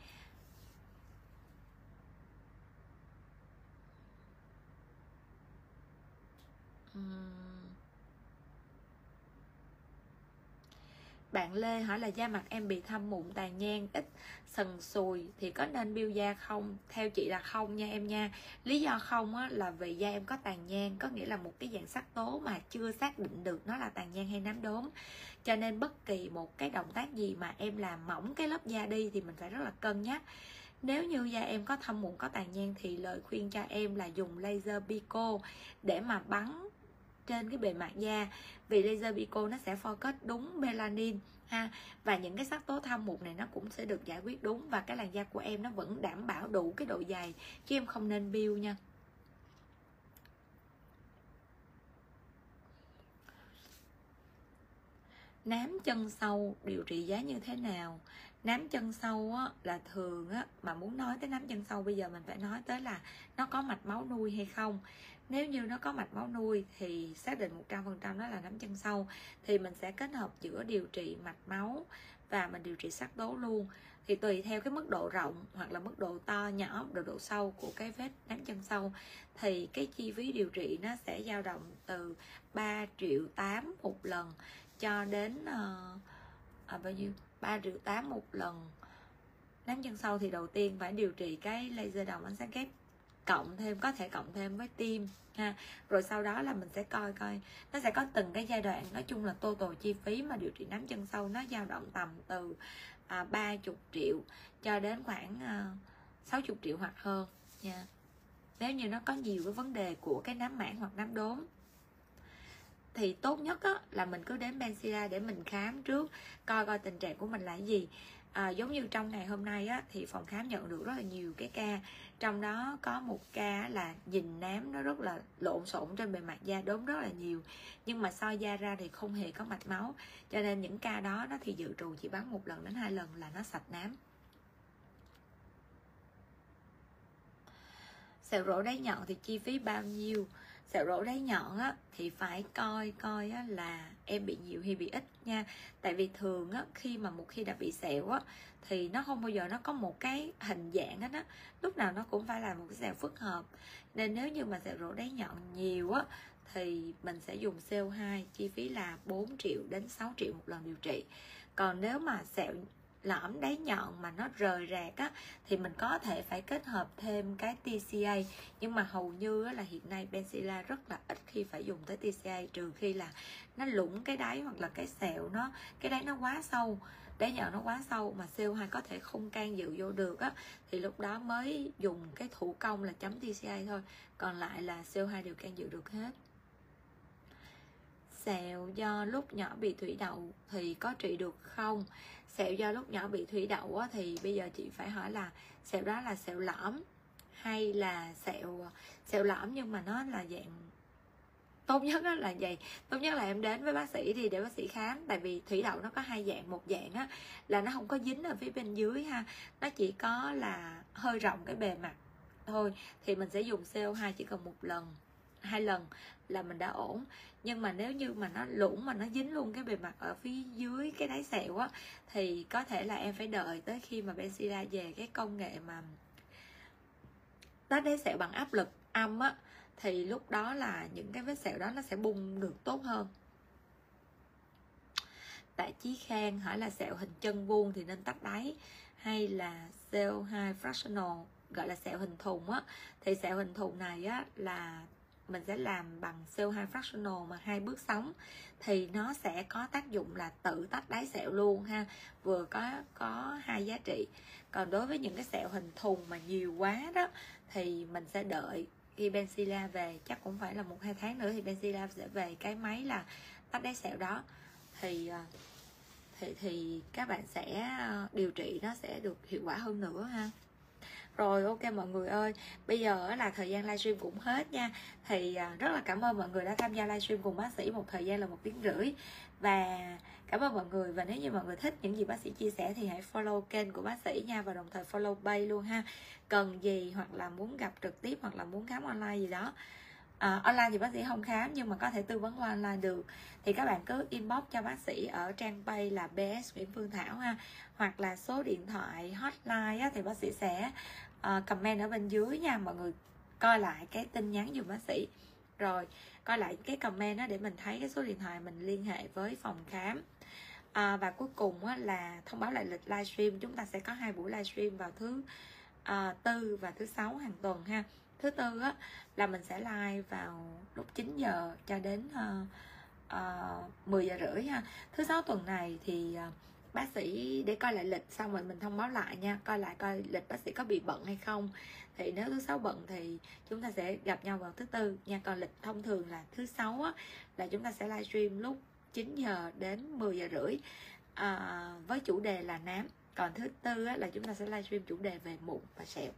Bạn Lê hỏi là da mặt em bị thâm mụn tàn nhang ít sần sùi thì có nên biêu da không? Theo chị là không nha em nha. Lý do không á, là vì da em có tàn nhang có nghĩa là một cái dạng sắc tố mà chưa xác định được nó là tàn nhang hay nám đốm. Cho nên bất kỳ một cái động tác gì mà em làm mỏng cái lớp da đi thì mình phải rất là cân nhắc. Nếu như da em có thâm mụn có tàn nhang thì lời khuyên cho em là dùng laser pico để mà bắn trên cái bề mặt da. Vì laser pico nó sẽ focus đúng melanin ha. Và những cái sắc tố thâm mụn này nó cũng sẽ được giải quyết đúng và cái làn da của em nó vẫn đảm bảo đủ cái độ dày chứ em không nên biêu nha. Nám chân sâu điều trị giá như thế nào? Nám chân sâu á, là thường á, mà muốn nói tới nám chân sâu bây giờ mình phải nói tới là nó có mạch máu nuôi hay không? Nếu như nó có mạch máu nuôi thì xác định 100% đó là nám chân sâu thì mình sẽ kết hợp giữa điều trị mạch máu và mình điều trị sắc tố luôn. Thì tùy theo cái mức độ rộng hoặc là mức độ to nhỏ độ độ sâu của cái vết nám chân sâu thì cái chi phí điều trị nó sẽ dao động từ 3 triệu 8 một lần cho đến uh, à, bao nhiêu? 3 triệu 8 một lần. Nám chân sâu thì đầu tiên phải điều trị cái laser đồng ánh sáng kép cộng thêm có thể cộng thêm với tim ha. Rồi sau đó là mình sẽ coi coi. Nó sẽ có từng cái giai đoạn nói chung là total chi phí mà điều trị nám chân sâu nó dao động tầm từ à, 30 triệu cho đến khoảng à, 60 triệu hoặc hơn nha. Nếu như nó có nhiều cái vấn đề của cái nám mảng hoặc nám đốm thì tốt nhất á, là mình cứ đến Bensila để mình khám trước coi coi tình trạng của mình là gì. À, giống như trong ngày hôm nay á, thì phòng khám nhận được rất là nhiều cái ca trong đó có một ca là nhìn nám nó rất là lộn xộn trên bề mặt da, đốm rất là nhiều. Nhưng mà soi da ra thì không hề có mạch máu. Cho nên những ca đó nó thì dự trù chỉ bắn một lần đến hai lần là nó sạch nám. Sẹo rỗ đáy nhọn thì chi phí bao nhiêu? Sẹo rỗ đáy nhọn á, thì phải coi coi á là em bị nhiều hay bị ít nha. Tại vì thường á, khi mà một khi đã bị sẹo á, thì nó không bao giờ nó có một cái hình dạng hết á. Lúc nào nó cũng phải là một cái sẹo phức hợp. Nên nếu như mà sẹo rỗ đáy nhọn nhiều á, thì mình sẽ dùng CO2 chi phí là 4 triệu đến 6 triệu một lần điều trị. Còn nếu mà sẹo lõm đáy nhọn mà nó rời rạc á thì mình có thể phải kết hợp thêm cái TCA nhưng mà hầu như á, là hiện nay Benzilla rất là ít khi phải dùng tới TCA trừ khi là nó lủng cái đáy hoặc là cái sẹo nó cái đáy nó quá sâu đáy nhọn nó quá sâu mà CO2 có thể không can dự vô được á thì lúc đó mới dùng cái thủ công là chấm TCA thôi. Còn lại là CO2 đều can dự được hết. Sẹo do lúc nhỏ bị thủy đậu thì có trị được không? Sẹo do lúc nhỏ bị thủy đậu á, thì bây giờ chị phải hỏi là sẹo đó là sẹo lõm hay là sẹo sẹo lõm nhưng mà nó là dạng tốt nhất là vậy. Tốt nhất là em đến với bác sĩ thì để bác sĩ khám. Tại vì thủy đậu nó có hai dạng một dạng á là nó không có dính ở phía bên dưới ha nó chỉ có là hơi rộng cái bề mặt thôi. Thì mình sẽ dùng CO2 chỉ cần một lần hai lần là mình đã ổn. Nhưng mà nếu như mà nó lủng mà nó dính luôn cái bề mặt ở phía dưới cái đáy sẹo á, thì có thể là em phải đợi tới khi mà Benzilla về cái công nghệ mà tách đáy sẹo bằng áp lực âm á, thì lúc đó là những cái vết sẹo đó nó sẽ bung được tốt hơn. Tại Chí Khang hỏi là sẹo hình chân vuông thì nên tách đáy hay là CO2 fractional, gọi là sẹo hình thùng á. Thì sẹo hình thùng này á là mình sẽ làm bằng CO2 fractional mà hai bước sóng, thì nó sẽ có tác dụng là tự tách đáy sẹo luôn ha, vừa có có hai giá trị. Còn đối với những cái sẹo hình thùng mà nhiều quá đó, thì mình sẽ đợi khi Benzilla về, chắc cũng phải là một hai tháng nữa thì Benzilla sẽ về cái máy là tách đáy sẹo đó. Thì ờ, thì thì các bạn sẽ ờ, điều trị nó sẽ được hiệu quả hơn nữa ha rồi, ok mọi người ơi. Bây giờ là thời gian livestream cũng hết nha. Thì à, rất là cảm ơn mọi người đã tham gia livestream cùng bác sĩ một thời gian là một tiếng rưỡi. Và cảm ơn mọi người. Và nếu như mọi người thích những gì bác sĩ chia sẻ thì hãy follow kênh của bác sĩ nha. Và đồng thời follow bay luôn ha. Cần gì hoặc là muốn gặp trực tiếp hoặc là muốn khám online gì đó à, online thì bác sĩ không khám nhưng mà có thể tư vấn qua online được. Thì các bạn cứ inbox cho bác sĩ ở trang page là BS Nguyễn Phương Thảo ha. Hoặc là số điện thoại hotline á, thì bác sĩ sẽ uh, comment ở bên dưới nha. Mọi người coi lại cái tin nhắn dùm bác sĩ. Rồi coi lại cái comment đó để mình thấy cái số điện thoại mình liên hệ với phòng khám. À, và cuối cùng á, là thông báo lại lịch livestream. Chúng ta sẽ có hai buổi livestream vào thứ à, tư và thứ sáu hàng tuần ha thứ tư á, là mình sẽ live vào lúc 9 giờ cho đến uh, uh, 10 giờ rưỡi ha. Thứ sáu tuần này thì uh, bác sĩ để coi lại lịch xong rồi mình thông báo lại nha coi lại coi lịch bác sĩ có bị bận hay không. Thì nếu thứ sáu bận thì chúng ta sẽ gặp nhau vào thứ tư nha còn lịch thông thường là thứ sáu á, là chúng ta sẽ livestream lúc 9 giờ đến 10 giờ rưỡi à, với chủ đề là nám. Còn thứ tư á, là chúng ta sẽ livestream chủ đề về mụn và sẹo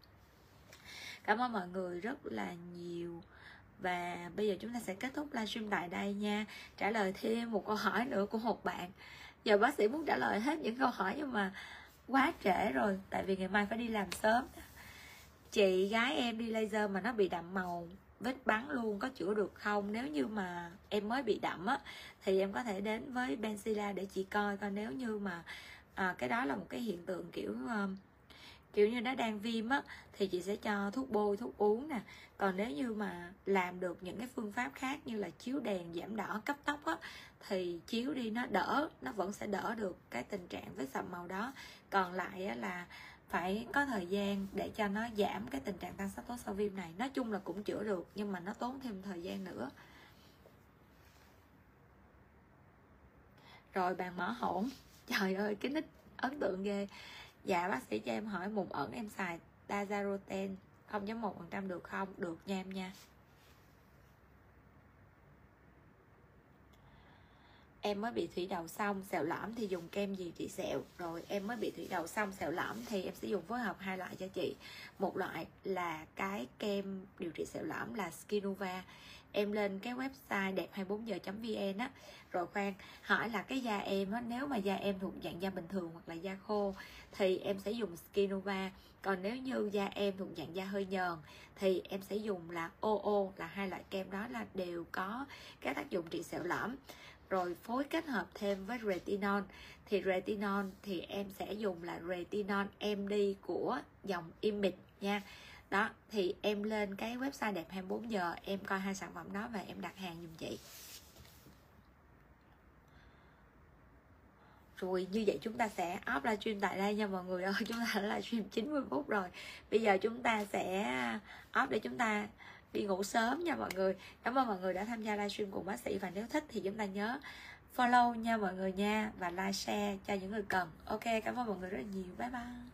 cảm ơn mọi người rất là nhiều. Và bây giờ chúng ta sẽ kết thúc livestream tại đây nha. Trả lời thêm một câu hỏi nữa của một bạn. Giờ bác sĩ muốn trả lời hết những câu hỏi nhưng mà quá trễ rồi tại vì ngày mai phải đi làm sớm. Chị gái em đi laser mà nó bị đậm màu vết bắn luôn có chữa được không? Nếu như mà em mới bị đậm á thì em có thể đến với Benzilla để chị coi coi. Nếu như mà à, cái đó là một cái hiện tượng kiểu uh, kiểu như nó đang viêm á, thì chị sẽ cho thuốc bôi, thuốc uống nè. Còn nếu như mà làm được những cái phương pháp khác như là chiếu đèn giảm đỏ, cấp tóc á, thì chiếu đi nó đỡ, nó vẫn sẽ đỡ được cái tình trạng với sậm màu đó. Còn lại á là phải có thời gian để cho nó giảm cái tình trạng tăng sắc tố sau viêm này. Nói chung là cũng chữa được, nhưng mà nó tốn thêm thời gian nữa. Rồi bàn mỏ hổn. Trời ơi, cái nick ấn tượng ghê dạ bác sĩ cho em hỏi mụn ẩn em xài dazaroten 0.1% được không? Được nha em nha. Em mới bị thủy đầu xong sẹo lõm thì dùng kem gì trị sẹo rồi, em mới bị thủy đầu xong sẹo lõm thì em sẽ dùng phối hợp hai loại cho chị. Một loại là cái kem điều trị sẹo lõm là Skinova em lên cái website đẹp 24 giờ vn á. Rồi khoan, hỏi là cái da em á, nếu mà da em thuộc dạng da bình thường hoặc là da khô, thì em sẽ dùng Skinova. Còn nếu như da em thuộc dạng da hơi nhờn, thì em sẽ dùng là OO là hai loại kem đó là đều có cái tác dụng trị sẹo lõm. Rồi phối kết hợp thêm với retinol. Thì retinol thì em sẽ dùng là retinol MD của dòng Image nha đó, thì em lên cái website đẹp 24 giờ, em coi hai sản phẩm đó và em đặt hàng dùm chị. Rồi, như vậy chúng ta sẽ off livestream tại đây nha mọi người ơi, chúng ta đã livestream 90 phút rồi. Bây giờ chúng ta sẽ off để chúng ta đi ngủ sớm nha mọi người. Cảm ơn mọi người đã tham gia livestream cùng bác sĩ và nếu thích thì chúng ta nhớ follow nha mọi người nha và like, share cho những người cần. Ok, cảm ơn mọi người rất là nhiều. Bye bye.